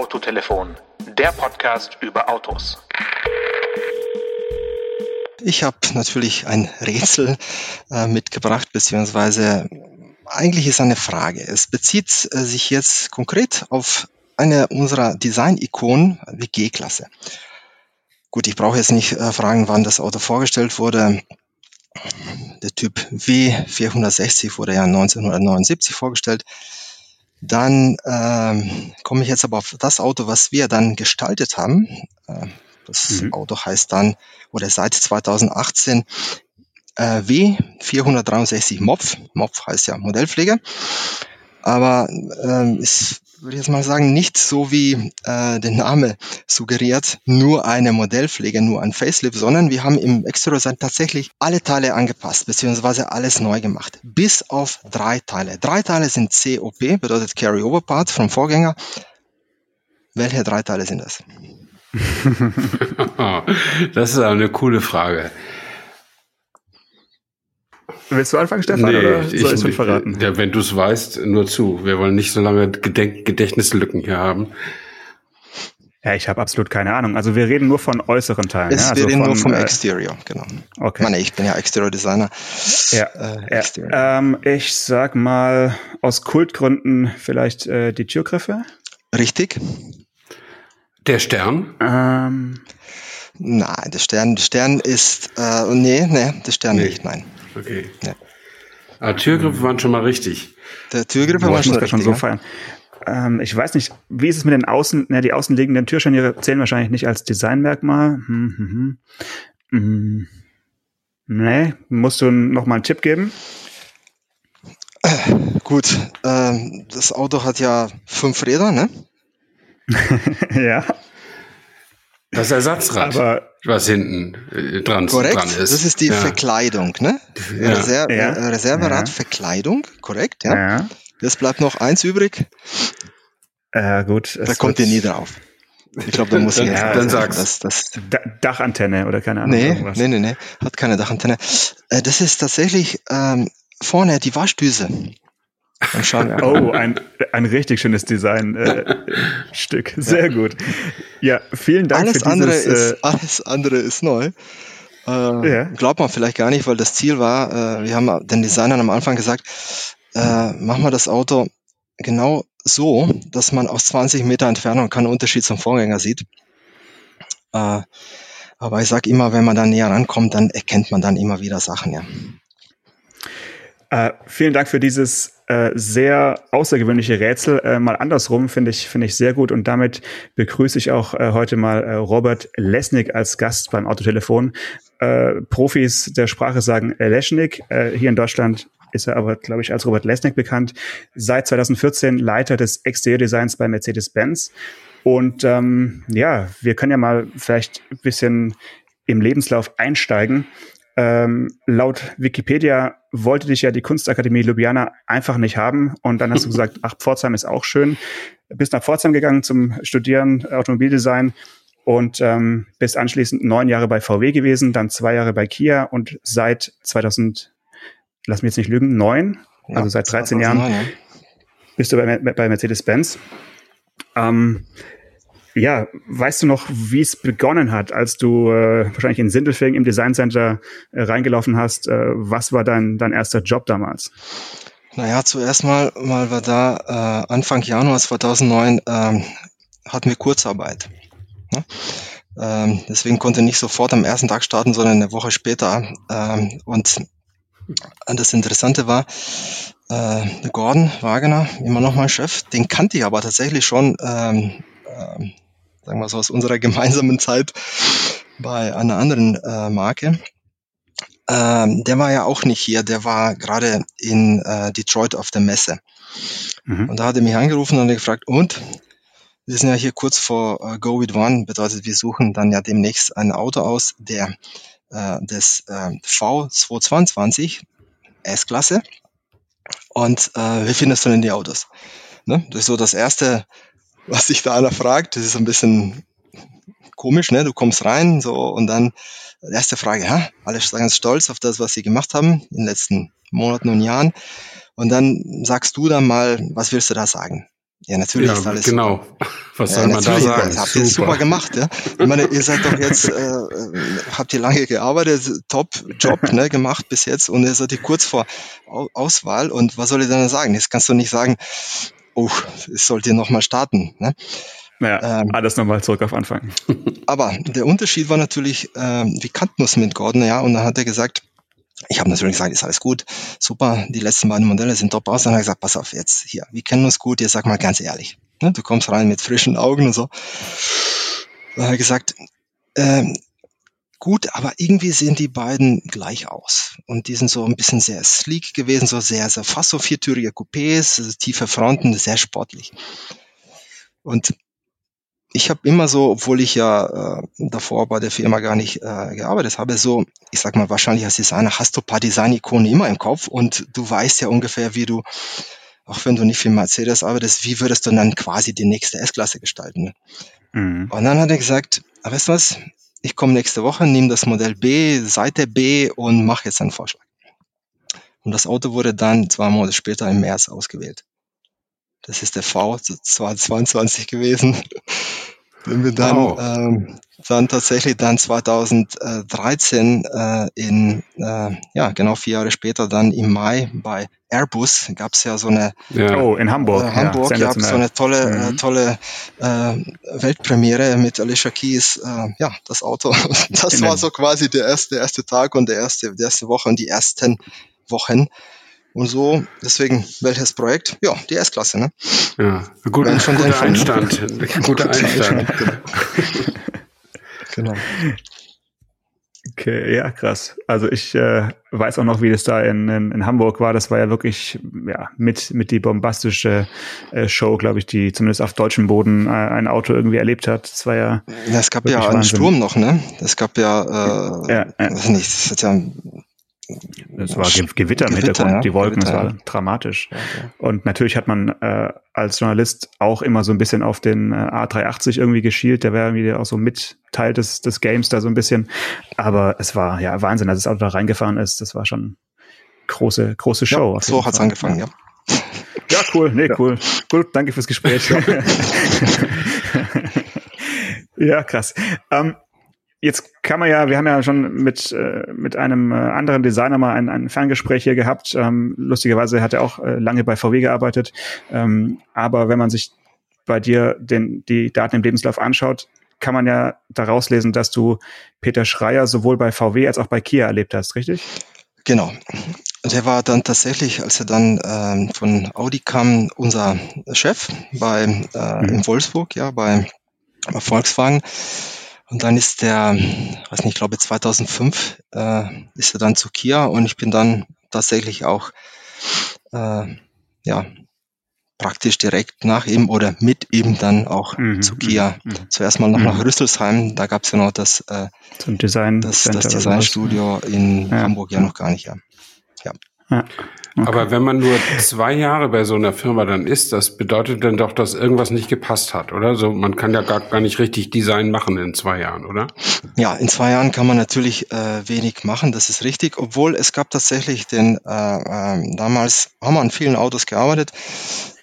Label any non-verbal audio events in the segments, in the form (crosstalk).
Autotelefon, der Podcast über Autos. Ich habe natürlich ein Rätsel äh, mitgebracht, beziehungsweise eigentlich ist eine Frage. Es bezieht äh, sich jetzt konkret auf eine unserer Design-Ikonen, die G-Klasse. Gut, ich brauche jetzt nicht äh, fragen, wann das Auto vorgestellt wurde. Der Typ W460 wurde ja 1979 vorgestellt. Dann ähm, komme ich jetzt aber auf das Auto, was wir dann gestaltet haben. Äh, das mhm. Auto heißt dann, oder seit 2018 äh, W463 MOPF. MOPF heißt ja Modellpflege. Aber ähm, ist würde ich jetzt mal sagen, nicht so wie äh, der Name suggeriert, nur eine Modellpflege, nur ein Facelift, sondern wir haben im Exterior tatsächlich alle Teile angepasst, beziehungsweise alles neu gemacht. Bis auf drei Teile. Drei Teile sind COP, bedeutet Carryover Part vom Vorgänger. Welche drei Teile sind das? (laughs) das ist eine coole Frage. Willst du anfangen, Stefan, nee, oder soll ich es schon verraten? Ja, wenn du es weißt, nur zu. Wir wollen nicht so lange Gedenk Gedächtnislücken hier haben. Ja, ich habe absolut keine Ahnung. Also wir reden nur von äußeren Teilen. Es, ja? also wir reden von, nur vom äh, Exterior, genau. Okay. Ich meine, ich bin ja Exterior Designer. Ja, äh, ja. Ähm, ich sag mal aus Kultgründen vielleicht äh, die Türgriffe. Richtig. Der Stern. Ähm, nein, der Stern, der Stern ist äh, nee, nee, der Stern nee. nicht, nein. Okay. Ja. Ah, Türgriffe waren schon mal richtig. Der Türgriffe war schon, schon so feiern. Ähm, ich weiß nicht, wie ist es mit den Außen, ne, die außenliegenden Türscharniere zählen wahrscheinlich nicht als Designmerkmal. Hm, hm, hm. hm. Nee, musst du noch mal einen Tipp geben? Äh, gut, ähm, das Auto hat ja fünf Räder, ne? (laughs) ja. Das Ersatzrad, Aber, was hinten äh, dran, korrekt, dran ist. Das ist die ja. Verkleidung, ne? Ja. Reser ja. Äh, Reserverad Verkleidung, korrekt, ja. ja. Jetzt bleibt noch eins übrig. Ja, gut. Da kommt ihr nie drauf. Ich glaube, da (laughs) muss ich jetzt dann sagst. Das, das Dachantenne oder keine Ahnung. Nee, irgendwas. nee, nee, nee, hat keine Dachantenne. Äh, das ist tatsächlich ähm, vorne die Waschdüse. Oh, ein, ein richtig schönes Design-Stück. Äh, (laughs) Sehr ja. gut. Ja, vielen Dank alles für andere dieses... Ist, äh, alles andere ist neu. Äh, ja. Glaubt man vielleicht gar nicht, weil das Ziel war, äh, wir haben den Designern am Anfang gesagt, äh, machen wir das Auto genau so, dass man aus 20 Meter Entfernung keinen Unterschied zum Vorgänger sieht. Äh, aber ich sage immer, wenn man dann näher rankommt, dann erkennt man dann immer wieder Sachen, ja. Äh, vielen Dank für dieses äh, sehr außergewöhnliche Rätsel. Äh, mal andersrum finde ich finde ich sehr gut und damit begrüße ich auch äh, heute mal äh, Robert Lesnick als Gast beim Autotelefon. Äh, Profis der Sprache sagen Leschnik. hier in Deutschland ist er aber, glaube ich, als Robert Lesnick bekannt. Seit 2014 Leiter des Exterior-Designs bei Mercedes-Benz. Und ähm, ja, wir können ja mal vielleicht ein bisschen im Lebenslauf einsteigen. Ähm, laut Wikipedia wollte dich ja die Kunstakademie Ljubljana einfach nicht haben. Und dann hast du gesagt, (laughs) ach, Pforzheim ist auch schön. Bist nach Pforzheim gegangen zum Studieren Automobildesign und ähm, bist anschließend neun Jahre bei VW gewesen, dann zwei Jahre bei Kia und seit 2000, lass mich jetzt nicht lügen, neun, ja, also seit 13 Jahren, ja. bist du bei, bei Mercedes-Benz. Ähm, ja, weißt du noch, wie es begonnen hat, als du äh, wahrscheinlich in Sindelfingen im Design Center äh, reingelaufen hast? Äh, was war dein, dein erster Job damals? Naja, zuerst mal, mal war da äh, Anfang Januar 2009 ähm, hatten wir Kurzarbeit. Ne? Ähm, deswegen konnte nicht sofort am ersten Tag starten, sondern eine Woche später. Ähm, und das Interessante war, äh, Gordon Wagner, immer noch mein Chef, den kannte ich aber tatsächlich schon ähm, äh, sagen wir so aus unserer gemeinsamen Zeit bei einer anderen äh, Marke. Ähm, der war ja auch nicht hier, der war gerade in äh, Detroit auf der Messe. Mhm. Und da hat er mich angerufen und gefragt, und? Wir sind ja hier kurz vor äh, Go With One, bedeutet, wir suchen dann ja demnächst ein Auto aus, der äh, des äh, V222 S-Klasse. Und äh, wie findest du denn die Autos? Ne? Das ist so das erste was sich da einer fragt. Das ist ein bisschen komisch, ne? Du kommst rein, so, und dann erste Frage, ja, alle sind ganz stolz auf das, was sie gemacht haben in den letzten Monaten und Jahren. Und dann sagst du dann mal, was willst du da sagen? Ja, natürlich Ja, ist alles genau. super. (laughs) Was Ja, soll man da sagen? Das habt ihr super gemacht, ja. Ich meine, ihr seid doch jetzt, äh, habt ihr lange gearbeitet, top Job ne, gemacht bis jetzt und ihr seid ihr kurz vor Au Auswahl und was soll ich dann sagen? Jetzt kannst du nicht sagen, oh, es sollt ihr nochmal starten. Ne? Ja, Ähm. alles nochmal zurück auf Anfang. (laughs) Aber der Unterschied war natürlich, ähm, wir kannten uns mit Gordon, ja, und dann hat er gesagt, ich habe natürlich gesagt, ist alles gut, super, die letzten beiden Modelle sind top aus. Dann hat er gesagt, pass auf, jetzt hier, wir kennen uns gut, jetzt sag mal ganz ehrlich. Ne, du kommst rein mit frischen Augen und so. Dann hat er gesagt, ähm, gut, aber irgendwie sehen die beiden gleich aus. Und die sind so ein bisschen sehr sleek gewesen, so sehr, sehr fast so viertürige Coupés, also tiefe Fronten, sehr sportlich. Und ich habe immer so, obwohl ich ja äh, davor bei der Firma gar nicht äh, gearbeitet habe, so, ich sag mal, wahrscheinlich als Designer hast du ein paar Design-Ikonen immer im Kopf und du weißt ja ungefähr, wie du, auch wenn du nicht für Mercedes arbeitest, wie würdest du dann quasi die nächste S-Klasse gestalten. Ne? Mhm. Und dann hat er gesagt, ah, weißt du was, ich komme nächste Woche, nehme das Modell B, Seite B und mache jetzt einen Vorschlag. Und das Auto wurde dann zwei Monate später im März ausgewählt. Das ist der V22 gewesen. Den wir dann, Wow. ähm, dann tatsächlich dann 2013 äh, in, äh, ja genau vier Jahre später dann im Mai bei Airbus gab es ja so eine Ja. Oh, in Hamburg. äh, Hamburg, ja, ja, so eine tolle, äh, Mhm. tolle äh, Weltpremiere mit Alicia Keys, äh, ja, das Auto. (laughs) Das war so quasi der erste, der erste Tag und der erste, die erste Woche und die ersten Wochen. Und so, deswegen, welches Projekt? Ja, die S-Klasse, ne? ja. Gut, Wenn schon, guter ne? Einstand. (laughs) Guter Einstand. Genau. Okay, ja, krass. Also ich äh, weiß auch noch, wie das da in, in, in Hamburg war. Das war ja wirklich ja, mit, mit die bombastische äh, Show, glaube ich, die zumindest auf deutschem Boden äh, ein Auto irgendwie erlebt hat. Das war ja, Ja, es gab ja einen Wahnsinn. Sturm noch, ne? Es gab ja, äh, Ja, ja. nicht, es hat ja, das war Ge Gewitter im Gewitter, Hintergrund, ja, die Wolken, Gewitter, das war ja. dramatisch. ja. Und natürlich hat man äh, als Journalist auch immer so ein bisschen auf den äh, A380 irgendwie geschielt. Der wäre irgendwie auch so mit Teil des, des Games da so ein bisschen. Aber es war ja Wahnsinn, als das Auto da reingefahren ist. Das war schon große, große Show. so hat's Fall. angefangen, ja. Ja, cool. Nee, cool. Cool, danke fürs Gespräch. (laughs) (laughs) ja, krass. Ähm, jetzt kann man ja, wir haben ja schon mit, äh, mit einem äh, anderen Designer mal ein, ein Ferngespräch hier gehabt. Ähm, lustigerweise hat er auch äh, lange bei VW gearbeitet. Ähm, aber wenn man sich bei dir den, die Daten im Lebenslauf anschaut, kann man ja daraus lesen, dass du Peter Schreier sowohl bei VW als auch bei Kia erlebt hast, richtig? Genau. Der war dann tatsächlich, als er dann ähm, von Audi kam, unser Chef bei äh, in Wolfsburg, ja, bei, bei Volkswagen. Und dann ist der, weiß nicht, ich glaube 2005 äh, ist er dann zu Kia und ich bin dann tatsächlich auch äh, ja praktisch direkt nach ihm oder mit ihm dann auch Mhm, zu Kia. mhm, mhm. Zuerst mal noch Mhm. nach Rüsselsheim, da gab es ja noch das, äh, Design. das, das. Designstudio in Ja. Hamburg ja noch gar nicht, ja. Ja. Okay. Aber wenn man nur zwei Jahre bei so einer Firma dann ist, das bedeutet dann doch, dass irgendwas nicht gepasst hat, oder? So, man kann ja gar, gar nicht richtig Design machen in zwei Jahren, oder? Ja, in zwei Jahren kann man natürlich äh, wenig machen, das ist richtig, obwohl es gab tatsächlich den, äh, ähm, damals haben wir an vielen Autos gearbeitet,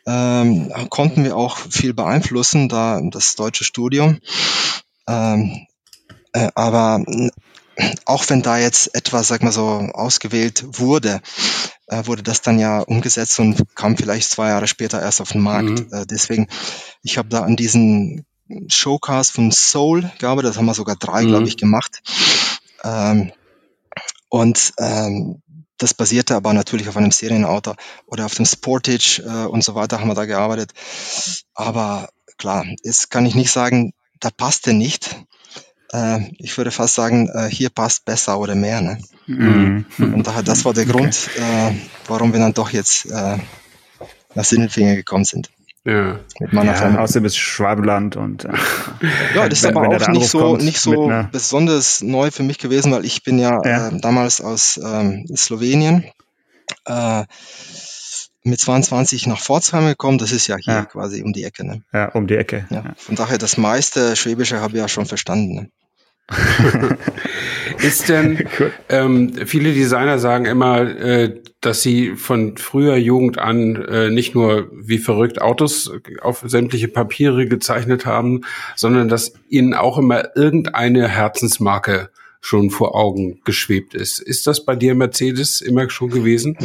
ähm, konnten wir auch viel beeinflussen, da das deutsche Studium. Ähm, äh, aber auch wenn da jetzt etwas, sag mal so, ausgewählt wurde, äh, wurde das dann ja umgesetzt und kam vielleicht zwei Jahre später erst auf den Markt. Mhm. Äh, deswegen, ich habe da an diesen Showcast von Soul gearbeitet, das haben wir sogar drei, Mhm. glaube ich, gemacht. Ähm, und ähm, das basierte aber natürlich auf einem Serienauto oder auf dem Sportage äh, und so weiter haben wir da gearbeitet. Aber klar, jetzt kann ich nicht sagen, da passte nicht. Äh, ich würde fast sagen, äh, hier passt besser oder mehr. Ne? Mhm. Und daher, das war der Okay. Grund, äh, warum wir dann doch jetzt äh, nach Sindelfingen gekommen sind Ja. mit meiner Ja, Familie. außerdem ist Schwabenland und äh, Ja, das ist wenn- aber wenn auch nicht so, kommt nicht so einer- besonders neu für mich gewesen, weil ich bin ja, Ja. Äh, damals aus ähm, Slowenien äh, mit 22 nach Pforzheim gekommen. Das ist ja hier Ja. quasi um die Ecke. Ne? ja, um die Ecke. Ja. Ja. Von daher, das meiste Schwäbische habe ich ja schon verstanden. Ne? (laughs) Ist denn, Cool. ähm, viele Designer sagen immer, äh, dass Sie von früher Jugend an äh, nicht nur wie verrückt Autos auf sämtliche Papiere gezeichnet haben, sondern dass Ihnen auch immer irgendeine Herzensmarke schon vor Augen geschwebt ist. Ist das bei dir Mercedes immer schon gewesen?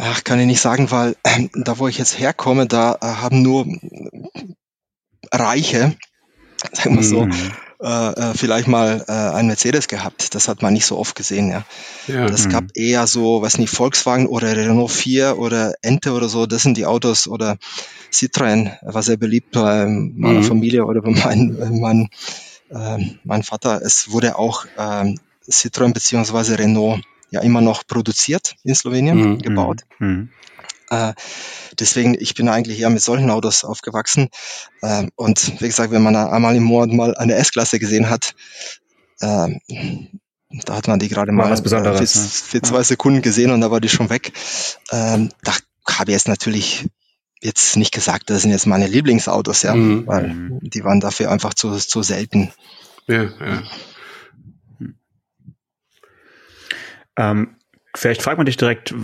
Ach, kann ich nicht sagen, weil äh, da, wo ich jetzt herkomme, da äh, haben nur Reiche, sagen wir so, mhm. äh, äh, vielleicht mal äh, ein Mercedes gehabt. Das hat man nicht so oft gesehen, ja. ja. Das mhm. gab eher so, was nicht, Volkswagen oder Renault 4 oder Ente oder so, das sind die Autos oder Citroën war sehr beliebt bei meiner mhm. Familie oder bei meinem mein, äh, mein Vater. Es wurde auch äh, Citroën beziehungsweise Renault ja immer noch produziert in Slowenien, mhm. gebaut. Mhm. Äh, deswegen, ich bin eigentlich eher mit solchen Autos aufgewachsen. Äh, und wie gesagt, wenn man einmal im Monat mal eine S-Klasse gesehen hat, äh, da hat man die gerade mal was Besonderes, für, für zwei Sekunden gesehen und da war die schon weg. Ähm, da habe ich jetzt natürlich jetzt nicht gesagt, das sind jetzt meine Lieblingsautos, ja, mhm. weil mhm. die waren dafür einfach zu, zu selten. Ja, ja. Ähm, Vielleicht fragt man dich direkt,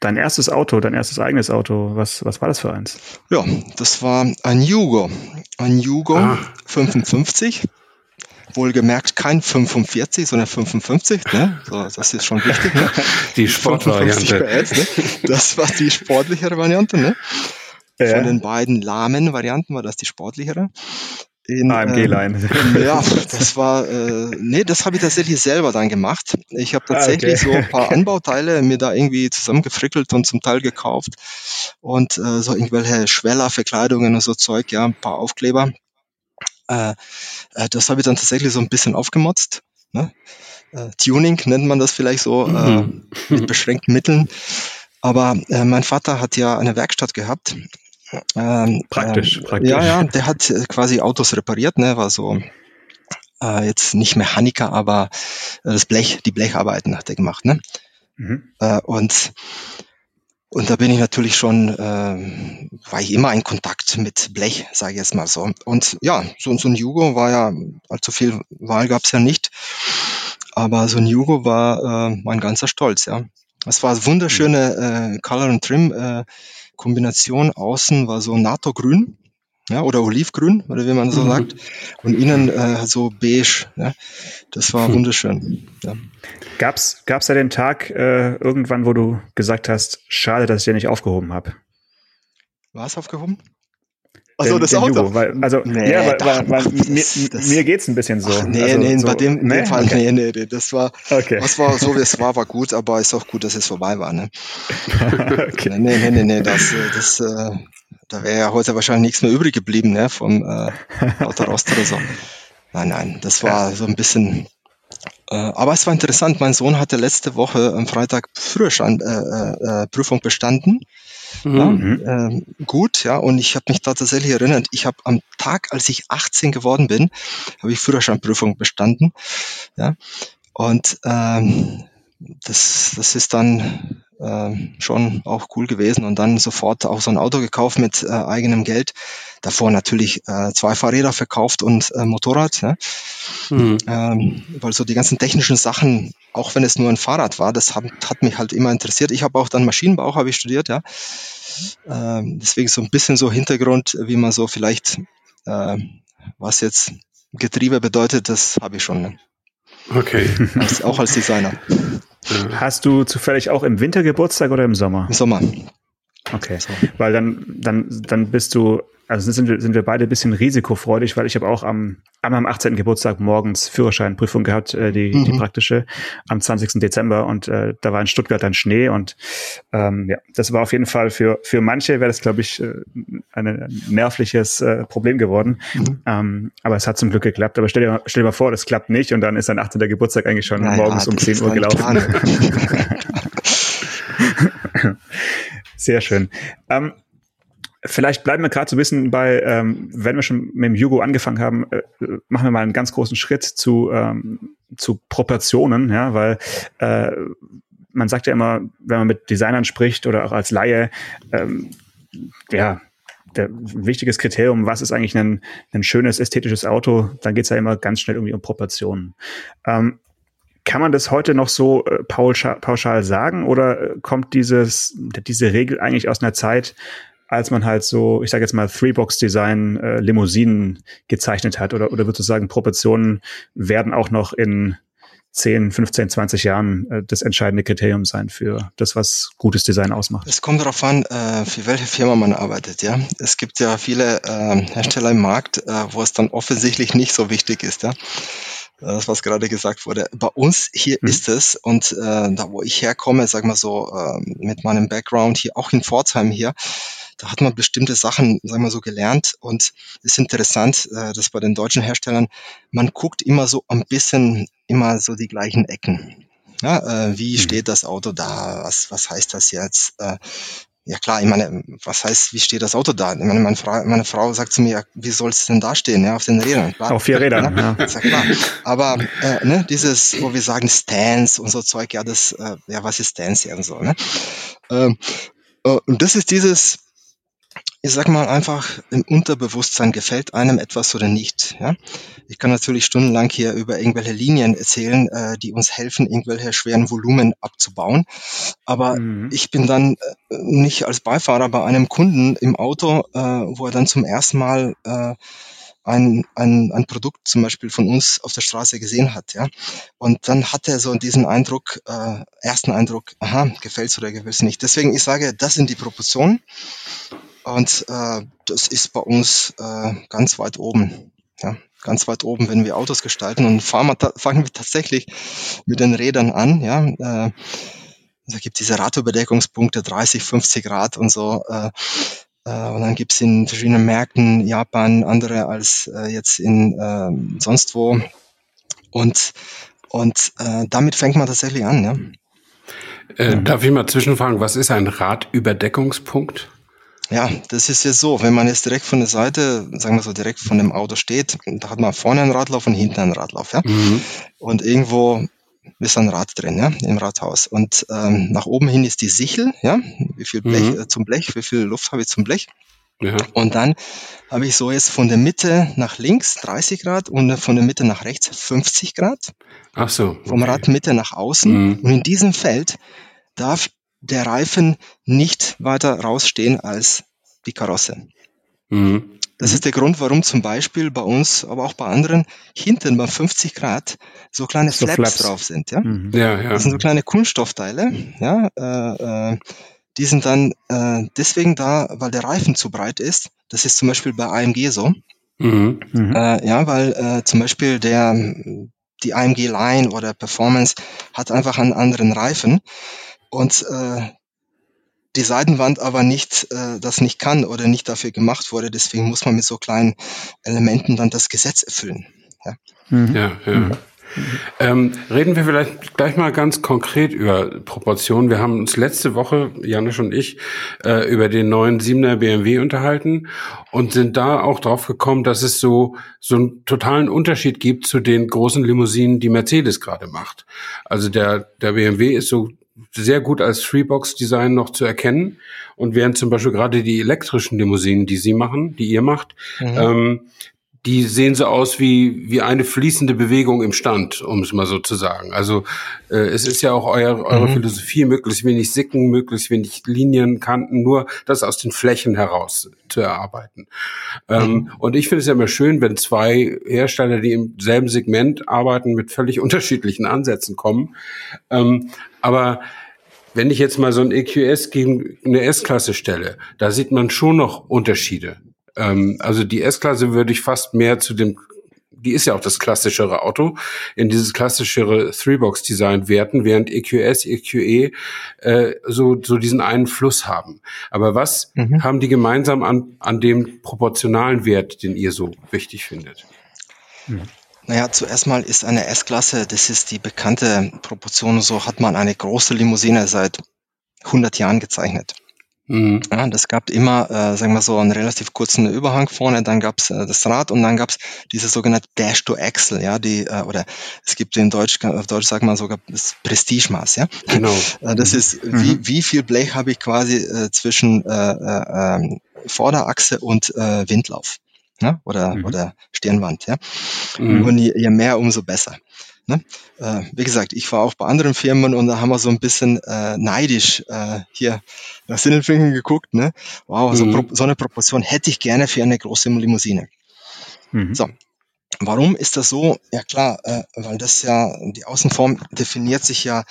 dein erstes Auto, dein erstes eigenes Auto, was, was war das für eins? Ja, das war ein Jugo. Ein Jugo ah. 55. Wohlgemerkt kein 45, sondern 55. Ne? So, das ist schon wichtig. Ne? (laughs) Die Sportvariante. Ne? Das war die sportlichere Variante. Ne? Ja. Von den beiden lahmen Varianten war das die sportlichere in AMG-Line. Ähm, ja, das war, äh, nee, das habe ich tatsächlich selber dann gemacht. Ich habe tatsächlich ah, okay. so ein (laughs) paar Anbauteile mir da irgendwie zusammengefrickelt und zum Teil gekauft und äh, so irgendwelche Schwellerverkleidungen und so Zeug, ja, ein paar Aufkleber. Äh, äh, das habe ich dann tatsächlich so ein bisschen aufgemotzt. Ne? Äh, Tuning nennt man das vielleicht so, äh, mhm. mit beschränkten Mitteln. Aber äh, mein Vater hat ja eine Werkstatt gehabt ähm, praktisch, ähm, praktisch. Ja, ja, der hat äh, quasi Autos repariert, ne, war so äh, jetzt nicht Mechaniker, aber äh, das Blech, die Blecharbeiten hat er gemacht, ne? Mhm. Äh, und und da bin ich natürlich schon, äh, war ich immer in Kontakt mit Blech, sage ich jetzt mal so. Und ja, so, so ein Jugo war ja, allzu viel Wahl gab's ja nicht, aber so ein Jugo war äh, mein ganzer Stolz, ja. Es war wunderschöne äh, Color and Trim äh, Kombination außen war so NATO-Grün, ja, oder Olivgrün, oder wie man so mhm. sagt, und innen äh, so beige. Ja. Das war hm. wunderschön. Ja. Gab's gab's da den Tag äh, irgendwann, wo du gesagt hast, schade, dass ich den nicht aufgehoben habe? War es aufgehoben? Also das Auto. Jugo, weil, also nee, ja, weil, weil, weil das, mir, das, mir geht's ein bisschen so. Ach, nee, also, nee, so, bei dem, nee? Fall, okay. nee, nee, das war, okay. was war so, wie es war, war gut, aber ist auch gut, dass es vorbei war, ne? (laughs) okay. Nee, nee, nee, nee, das, das, äh, da wäre ja heute wahrscheinlich nichts mehr übrig geblieben, ne, vom äh, Auto Rost oder so. Nein, nein, das war so ein bisschen, äh, aber es war interessant. Mein Sohn hatte letzte Woche am Freitag Führerschein äh, äh, äh Prüfung bestanden Mhm. Ja, äh, gut, ja, und ich habe mich da tatsächlich erinnert, ich habe am Tag, als ich 18 geworden bin, habe ich Führerscheinprüfung bestanden, ja, und ähm, das, das ist dann äh, schon auch cool gewesen und dann sofort auch so ein Auto gekauft mit äh, eigenem Geld. Davor natürlich äh, zwei Fahrräder verkauft und äh, Motorrad, ne? Mhm. Ähm, weil so die ganzen technischen Sachen, auch wenn es nur ein Fahrrad war, das hat, hat mich halt immer interessiert. Ich habe auch dann Maschinenbau habe ich studiert, ja. Ähm, deswegen so ein bisschen so Hintergrund, wie man so vielleicht, äh, was jetzt Getriebe bedeutet, das habe ich schon. Ne? Okay. Als, auch als Designer. Hast du zufällig auch im Winter Geburtstag oder im Sommer? Im Sommer. Okay, weil dann, dann, dann bist du also sind wir, sind wir beide ein bisschen risikofreudig, weil ich habe auch am, an meinem 18. Geburtstag morgens Führerscheinprüfung gehabt, äh, die, mhm. die praktische, am 20. Dezember und äh, da war in Stuttgart dann Schnee und ähm, ja, das war auf jeden Fall für, für manche wäre das, glaube ich, äh, ein nervliches äh, Problem geworden. Mhm. Ähm, aber es hat zum Glück geklappt. Aber stell dir, stell dir mal vor, das klappt nicht und dann ist dein 18. Geburtstag eigentlich schon naja, morgens um 10 Uhr gelaufen. (laughs) Sehr schön. Ähm, Vielleicht bleiben wir gerade so ein bisschen bei, ähm, wenn wir schon mit dem Jugo angefangen haben, äh, machen wir mal einen ganz großen Schritt zu, ähm, zu Proportionen, ja, weil äh, man sagt ja immer, wenn man mit Designern spricht oder auch als Laie, ähm, ja, der wichtiges Kriterium, was ist eigentlich ein, ein schönes ästhetisches Auto, dann geht's ja immer ganz schnell irgendwie um Proportionen. Ähm, kann man das heute noch so äh, pauschal, pauschal sagen oder äh, kommt dieses, diese Regel eigentlich aus einer Zeit, als man halt so, ich sage jetzt mal, Three-Box-Design äh, Limousinen gezeichnet hat? Oder, oder würdest du sagen, Proportionen werden auch noch in 10, 15, 20 Jahren äh, das entscheidende Kriterium sein für das, was gutes Design ausmacht? Es kommt darauf an, äh, für welche Firma man arbeitet. Ja, Es gibt ja viele äh, Hersteller im Markt, äh, wo es dann offensichtlich nicht so wichtig ist. Ja das was gerade gesagt wurde. Bei uns hier mhm. ist es und äh, da wo ich herkomme, sag mal so äh, mit meinem Background hier auch in Pforzheim hier, da hat man bestimmte Sachen, sagen wir so, gelernt und es ist interessant, äh, dass bei den deutschen Herstellern, man guckt immer so ein bisschen, immer so die gleichen Ecken. Ja, äh, wie mhm. steht das Auto da? Was, was heißt das jetzt? Äh, ja klar, ich meine, was heißt, wie steht das Auto da? Ich meine, meine Frau, meine Frau sagt zu mir, wie soll es denn da stehen, ja, auf den Rädern? Klar, auf vier Rädern, ja. ja. klar. Aber äh, ne, dieses, wo wir sagen Stance und so Zeug, ja, das, äh, ja, was ist Stance ja und so, ne? Ähm, äh, und das ist dieses, ich sag mal einfach im Unterbewusstsein gefällt einem etwas oder nicht. Ja? Ich kann natürlich stundenlang hier über irgendwelche Linien erzählen, äh, die uns helfen, irgendwelche schweren Volumen abzubauen. Aber mhm. ich bin dann äh, nicht als Beifahrer bei einem Kunden im Auto, äh, wo er dann zum ersten Mal äh, ein, ein, ein Produkt zum Beispiel von uns auf der Straße gesehen hat, ja. Und dann hat er so diesen Eindruck, äh, ersten Eindruck, aha, gefällt's oder gefällt's nicht. Deswegen, ich sage, das sind die Proportionen. Und äh, das ist bei uns äh, ganz weit oben. Ja, ganz weit oben, wenn wir Autos gestalten und fahren wir, fangen wir tatsächlich mit den Rädern an. Ja, äh, also gibt diese Radüberdeckungspunkte 30, 50 Grad und so. Äh, äh, und dann gibt's in verschiedenen Märkten, Japan, andere als äh, jetzt in äh, sonst wo. Und, und äh, damit fängt man tatsächlich an. Ja. Äh, darf ich mal zwischenfragen, was ist ein Radüberdeckungspunkt? Ja, das ist ja so, wenn man jetzt direkt von der Seite, sagen wir so, direkt von dem Auto steht, da hat man vorne einen Radlauf und hinten einen Radlauf, ja. Mhm. Und irgendwo ist ein Rad drin, ja, im Rathaus. Und ähm, nach oben hin ist die Sichel, ja, wie viel Blech mhm. äh, zum Blech, wie viel Luft habe ich zum Blech. Ja. Und dann habe ich so jetzt von der Mitte nach links 30 Grad und von der Mitte nach rechts 50 Grad. Ach so. Okay. Vom Rad Mitte nach außen. Mhm. Und in diesem Feld darf der Reifen nicht weiter rausstehen als die Karosse. Mhm. Das ist der Grund, warum zum Beispiel bei uns, aber auch bei anderen, hinten bei 50 Grad so kleine so Flaps, Flaps, drauf sind. Ja? Mhm. ja? Ja, Das sind so kleine Kunststoffteile. Ja? Äh, äh, die sind dann äh, deswegen da, weil der Reifen zu breit ist. Das ist zum Beispiel bei AMG so. Mhm. Mhm. Äh, ja, weil äh, zum Beispiel der die AMG Line oder Performance hat einfach einen anderen Reifen und äh, die Seitenwand aber nicht äh, das nicht kann oder nicht dafür gemacht wurde. Deswegen muss man mit so kleinen Elementen dann das Gesetz erfüllen. Ja, mhm. ja. ja. Mhm. Ähm, reden wir vielleicht gleich mal ganz konkret über Proportionen. Wir haben uns letzte Woche, Janusz und ich, äh, über den neuen 7er BMW unterhalten und sind da auch drauf gekommen, dass es so, so einen totalen Unterschied gibt zu den großen Limousinen, die Mercedes gerade macht. Also der, der BMW ist so sehr gut als Freebox-Design noch zu erkennen. Und während zum Beispiel gerade die elektrischen Limousinen, die Sie machen, die ihr macht, mhm. ähm, die sehen so aus wie, wie eine fließende Bewegung im Stand, um es mal so zu sagen. Also äh, es ist ja auch euer, eure mhm. Philosophie, möglichst wenig Sicken, möglichst wenig Linien, Kanten, nur das aus den Flächen heraus zu erarbeiten. Ähm, mhm. Und ich finde es ja immer schön, wenn zwei Hersteller, die im selben Segment arbeiten, mit völlig (laughs) unterschiedlichen Ansätzen kommen. Ähm, aber wenn ich jetzt mal so ein EQS gegen eine S-Klasse stelle, da sieht man schon noch Unterschiede. Ähm, also die S-Klasse würde ich fast mehr zu dem, die ist ja auch das klassischere Auto, in dieses klassischere Three-Box-Design werten, während EQS, EQE äh, so, so diesen einen Fluss haben. Aber was mhm. haben die gemeinsam an, an dem proportionalen Wert, den ihr so wichtig findet? Mhm. Naja, zuerst mal ist eine S-Klasse, das ist die bekannte Proportion, so hat man eine große Limousine seit 100 Jahren gezeichnet. Mhm. Ja, das gab immer, äh, sagen wir so, einen relativ kurzen Überhang vorne, dann gab's äh, das Rad und dann gab's diese sogenannte Dash to Axle, ja, die, äh, oder es gibt in Deutsch, auf Deutsch sagt man sogar das Prestigemaß, ja. Genau. (laughs) Äh, das mhm. ist, wie, wie viel Blech habe ich quasi äh, zwischen äh, äh, ähm, Vorderachse und äh, Windlauf ja, oder, mhm. oder Stirnwand. Ja? Mhm. Und je, je, mehr, umso besser. Ne? Äh, wie gesagt, ich war auch bei anderen Firmen und da haben wir so ein bisschen äh, neidisch äh, hier nach Sindelfingen geguckt. Ne? Wow, mhm. so, so, eine Proportion hätte ich gerne für eine große Limousine. Mhm. So. Warum ist das so? Ja klar, äh, weil das ja, die Außenform definiert sich ja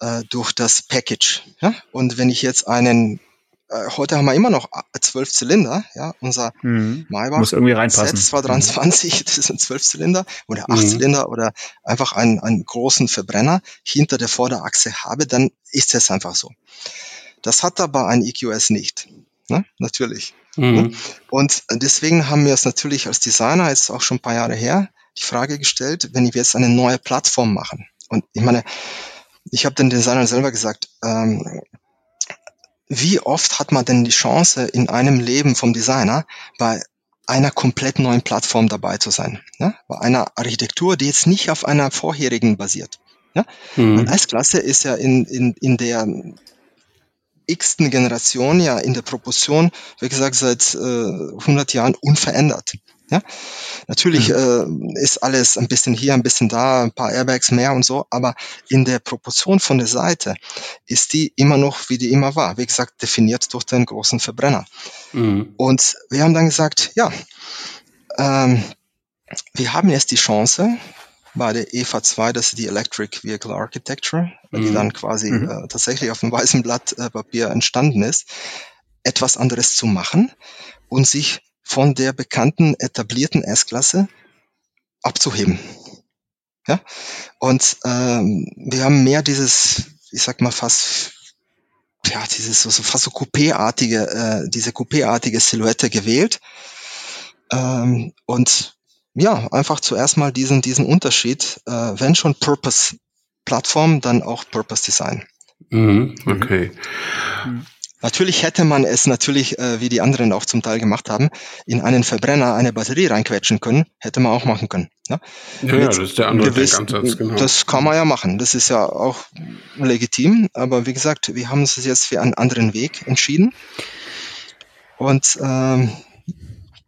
äh, durch das Package. Ja? Und wenn ich jetzt einen äh, heute haben wir immer noch äh, zwölf Zylinder, ja, unser mhm. Maybach Muss irgendwie reinpassen. Z223, (laughs) das ist ein Zwölfzylinder oder Achtzylinder mhm. oder einfach einen, einen großen Verbrenner hinter der Vorderachse habe, dann ist es einfach so. Das hat aber ein EQS nicht. Ne? Natürlich. Mhm. Ne? Und deswegen haben wir es natürlich als Designer, jetzt auch schon ein paar Jahre her, die Frage gestellt, wenn wir jetzt eine neue Plattform machen. Und ich meine, ich habe den Designer selber gesagt, ähm, wie oft hat man denn die Chance in einem Leben vom Designer bei einer komplett neuen Plattform dabei zu sein, ja? bei einer Architektur, die jetzt nicht auf einer vorherigen basiert. Ja? Mhm. S-Klasse ist ja in, in, in der x-ten Generation ja in der Proportion, wie gesagt, seit äh, 100 Jahren unverändert. Ja? Natürlich mhm. äh, ist alles ein bisschen hier, ein bisschen da, ein paar Airbags mehr und so, aber in der Proportion von der Seite ist die immer noch, wie die immer war. Wie gesagt, definiert durch den großen Verbrenner. Mhm. Und wir haben dann gesagt, ja, ähm, wir haben jetzt die Chance, bei der EVA 2, das ist die Electric Vehicle Architecture, mhm. die dann quasi mhm. äh, tatsächlich auf einem weißen Blatt äh, Papier entstanden ist, etwas anderes zu machen und sich von der bekannten etablierten S-Klasse abzuheben. Ja? Und ähm, wir haben mehr dieses, ich sag mal fast, ja, dieses so, so fast so Coupé-artige, äh, diese Coupé-artige Silhouette gewählt. Ähm, und ja, einfach zuerst mal diesen, diesen Unterschied, äh, wenn schon Purpose Plattform, dann auch Purpose Design. Mhm, okay. Mhm. Natürlich hätte man es natürlich, äh, wie die anderen auch zum Teil gemacht haben, in einen Verbrenner eine Batterie reinquetschen können, hätte man auch machen können. Ne? Ja, ja das ist der andere gewiss, Denkansatz, genau. Das kann man ja machen, das ist ja auch legitim, aber wie gesagt, wir haben uns jetzt für einen anderen Weg entschieden und ähm,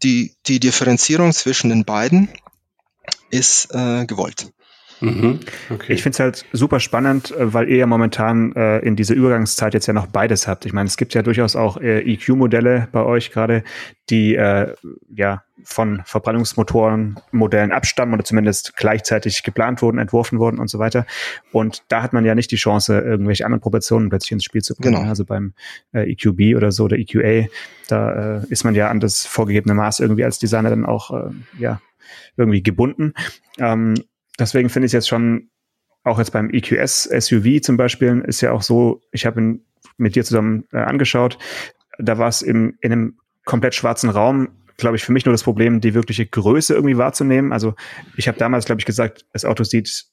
die, die Differenzierung zwischen den beiden ist äh, gewollt. Mhm, okay. Ich finde es halt super spannend, äh, weil ihr ja momentan äh, in dieser Übergangszeit jetzt ja noch beides habt. Ich meine, es gibt ja durchaus auch äh, EQ-Modelle bei euch gerade, die äh, ja von Verbrennungsmotorenmodellen abstammen oder zumindest gleichzeitig geplant wurden, entworfen wurden und so weiter. Und da hat man ja nicht die Chance, irgendwelche anderen Proportionen plötzlich ins Spiel zu bringen. Genau. Also beim äh, EQB oder so oder EQA, da äh, ist man ja an das vorgegebene Maß irgendwie als Designer dann auch äh, ja irgendwie gebunden. Ähm, deswegen finde ich jetzt schon, auch jetzt beim EQS SUV zum Beispiel, ist ja auch so, ich habe ihn mit dir zusammen äh, angeschaut, da war es in einem komplett schwarzen Raum, glaube ich, für mich nur das Problem, die wirkliche Größe irgendwie wahrzunehmen. Also ich habe damals, glaube ich, gesagt, das Auto sieht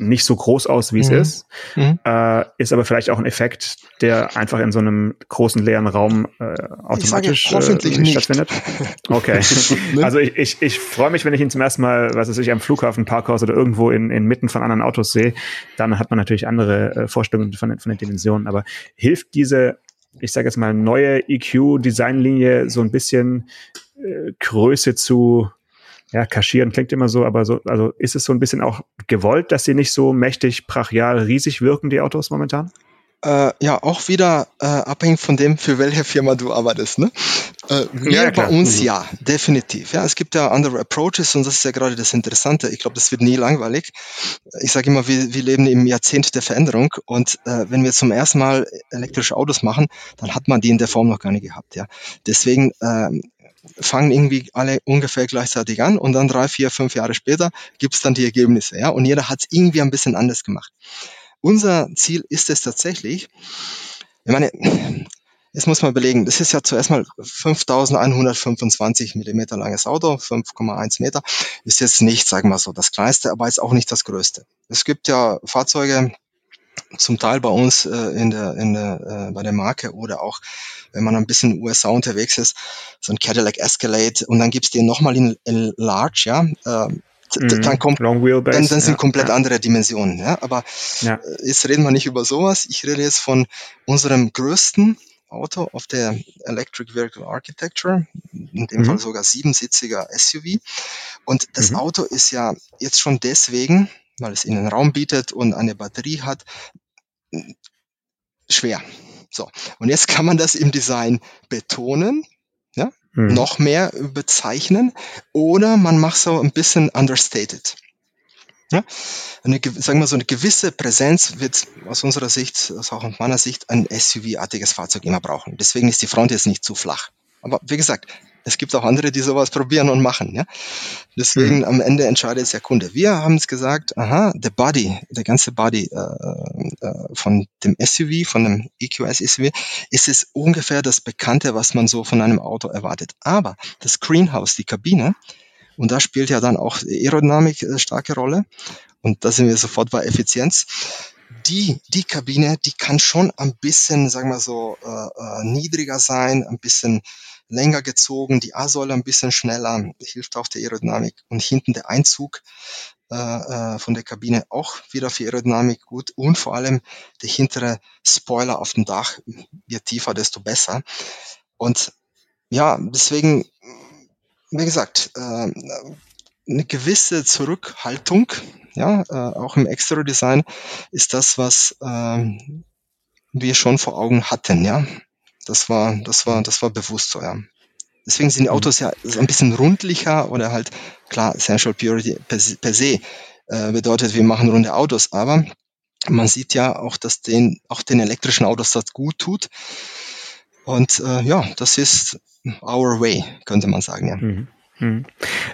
nicht so groß aus, wie es mhm. ist. Mhm. Äh, ist aber vielleicht auch ein Effekt, der einfach in so einem großen leeren Raum äh, automatisch sage, hoffentlich äh, stattfindet. (laughs) Okay. Ne? also ich, ich, ich freue mich, wenn ich ihn zum ersten Mal, was weiß ich, am Flughafen, Parkhaus oder irgendwo in, inmitten von anderen Autos sehe. Dann hat man natürlich andere äh, Vorstellungen von, von den Dimensionen. Aber hilft diese, ich sage jetzt mal, neue EQ-Designlinie so ein bisschen äh, Größe zu ja, kaschieren klingt immer so, aber so, also ist es so ein bisschen auch gewollt, dass sie nicht so mächtig, brachial, riesig wirken, die Autos momentan? Äh, ja, auch wieder äh, abhängig von dem, für welche Firma du arbeitest. Ne? Äh, wir ja, bei uns mhm. ja, definitiv. Ja, es gibt ja andere Approaches und das ist ja gerade das Interessante. Ich glaube, das wird nie langweilig. Ich sage immer, wir, wir leben im Jahrzehnt der Veränderung und äh, wenn wir zum ersten Mal elektrische Autos machen, dann hat man die in der Form noch gar nicht gehabt. Ja, deswegen ähm, fangen irgendwie alle ungefähr gleichzeitig an und dann drei, vier, fünf Jahre später gibt's dann die Ergebnisse. Ja? Und jeder hat es irgendwie ein bisschen anders gemacht. Unser Ziel ist es tatsächlich, ich meine, jetzt muss man überlegen, das ist ja zuerst mal 5125 Millimeter langes Auto, 5,1 Meter, ist jetzt nicht, sagen wir so, das kleinste, aber ist auch nicht das größte. Es gibt ja Fahrzeuge, zum Teil bei uns äh, in der, in der, äh, bei der Marke oder auch, wenn man ein bisschen USA unterwegs ist, so ein Cadillac Escalade und dann gibt's den nochmal in, in Large, ja, äh, mhm. dann kommt, Long Wheelbase, dann, dann sind ja, komplett ja. andere Dimensionen, ja, aber ja. Äh, jetzt reden wir nicht über sowas, ich rede jetzt von unserem größten Auto auf der Electric Vehicle Architecture, in dem mhm. Fall sogar siebensitziger SUV. Und das mhm. Auto ist ja jetzt schon deswegen weil es ihnen Raum bietet und eine Batterie hat. Schwer. So. Und jetzt kann man das im Design betonen, ja, hm. noch mehr bezeichnen oder man macht so ein bisschen understated. Ja? Eine, sagen wir so eine gewisse Präsenz wird aus unserer Sicht, also auch aus meiner Sicht, ein SUV-artiges Fahrzeug immer brauchen. Deswegen ist die Front jetzt nicht zu flach. Aber wie gesagt, es gibt auch andere, die sowas probieren und machen. Ja? Deswegen mhm. am Ende entscheidet es der Kunde. Wir haben es gesagt, aha, the body, der ganze Body äh, äh, von dem SUV, von dem EQS SUV, ist es ungefähr das Bekannte, was man so von einem Auto erwartet. Aber das Greenhouse, die Kabine, und da spielt ja dann auch Aerodynamik eine äh, starke Rolle. Und da sind wir sofort bei Effizienz. Die, die Kabine, die kann schon ein bisschen, sagen wir so, äh, äh, niedriger sein, ein bisschen länger gezogen, die A-Säule ein bisschen schneller, hilft auch der Aerodynamik. Und hinten der Einzug äh, äh, von der Kabine auch wieder für Aerodynamik gut. Und vor allem der hintere Spoiler auf dem Dach, je tiefer, desto besser. Und ja, deswegen, wie gesagt, äh, eine gewisse Zurückhaltung, ja, äh, auch im Extra-Design ist das, was äh, wir schon vor Augen hatten, ja. Das war, das war, das war bewusst so, ja. Deswegen sind die. Autos ja ein bisschen rundlicher oder halt, klar, Essential Purity per, per se äh, bedeutet, wir machen runde Autos, aber man sieht ja auch, dass den, auch den elektrischen Autos das gut tut. Und äh, ja, das ist our way, könnte man sagen, ja. Mhm. Mhm.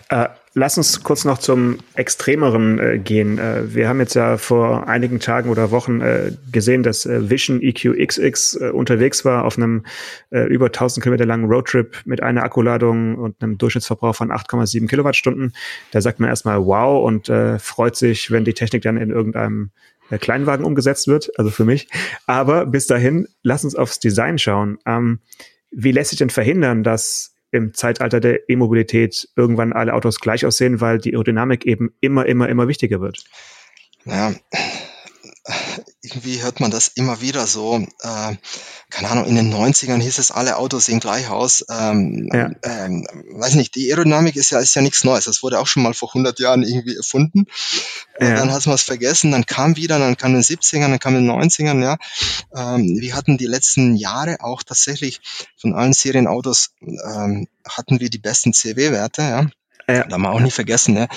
Äh, lass uns kurz noch zum Extremeren äh, gehen. Äh, wir haben jetzt ja vor einigen Tagen oder Wochen äh, gesehen, dass äh, Vision EQXX äh, unterwegs war auf einem über 1000 Kilometer langen Roadtrip mit einer Akkuladung und einem Durchschnittsverbrauch von 8,7 Kilowattstunden. Da sagt man erstmal wow und freut sich, wenn die Technik dann in irgendeinem Kleinwagen umgesetzt wird, also für mich. Aber bis dahin, lass uns aufs Design schauen. Ähm, wie lässt sich denn verhindern, dass im Zeitalter der E-Mobilität irgendwann alle Autos gleich aussehen, weil die Aerodynamik eben immer, immer, immer wichtiger wird. Naja, irgendwie hört man das immer wieder so. Äh, keine Ahnung, in den 90ern hieß es, alle Autos sehen gleich aus. Ähm, ja. ähm, weiß nicht, die Aerodynamik ist ja, ist ja nichts Neues. Das wurde auch schon mal vor 100 Jahren irgendwie erfunden. Ja. Dann hat man es vergessen, dann kam wieder, dann kam in den 70ern, dann kam in den 90ern, ja. Ähm, wir hatten die letzten Jahre auch tatsächlich von allen Serienautos ähm, hatten wir die besten CW-Werte, ja. Ja. Da man auch nicht vergessen, ne?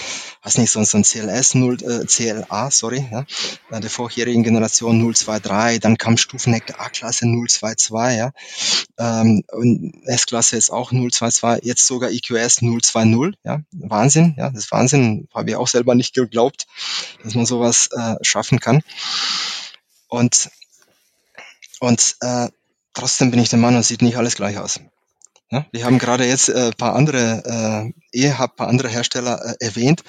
Hast nicht so, so ein CLS 0, äh, CLA, sorry, ja? Äh, der vorherigen Generation 023, dann kam Stufenheck der A-Klasse 022, ja. Ähm, und S-Klasse ist auch 022, jetzt sogar EQS 020, ja. Wahnsinn, ja, das ist Wahnsinn. Habe ich auch selber nicht geglaubt, dass man sowas äh, schaffen kann. Und, und äh, trotzdem bin ich der Meinung, sieht nicht alles gleich aus. Ja, wir haben gerade jetzt äh, paar andere, äh, eh hab paar andere Hersteller äh, erwähnt.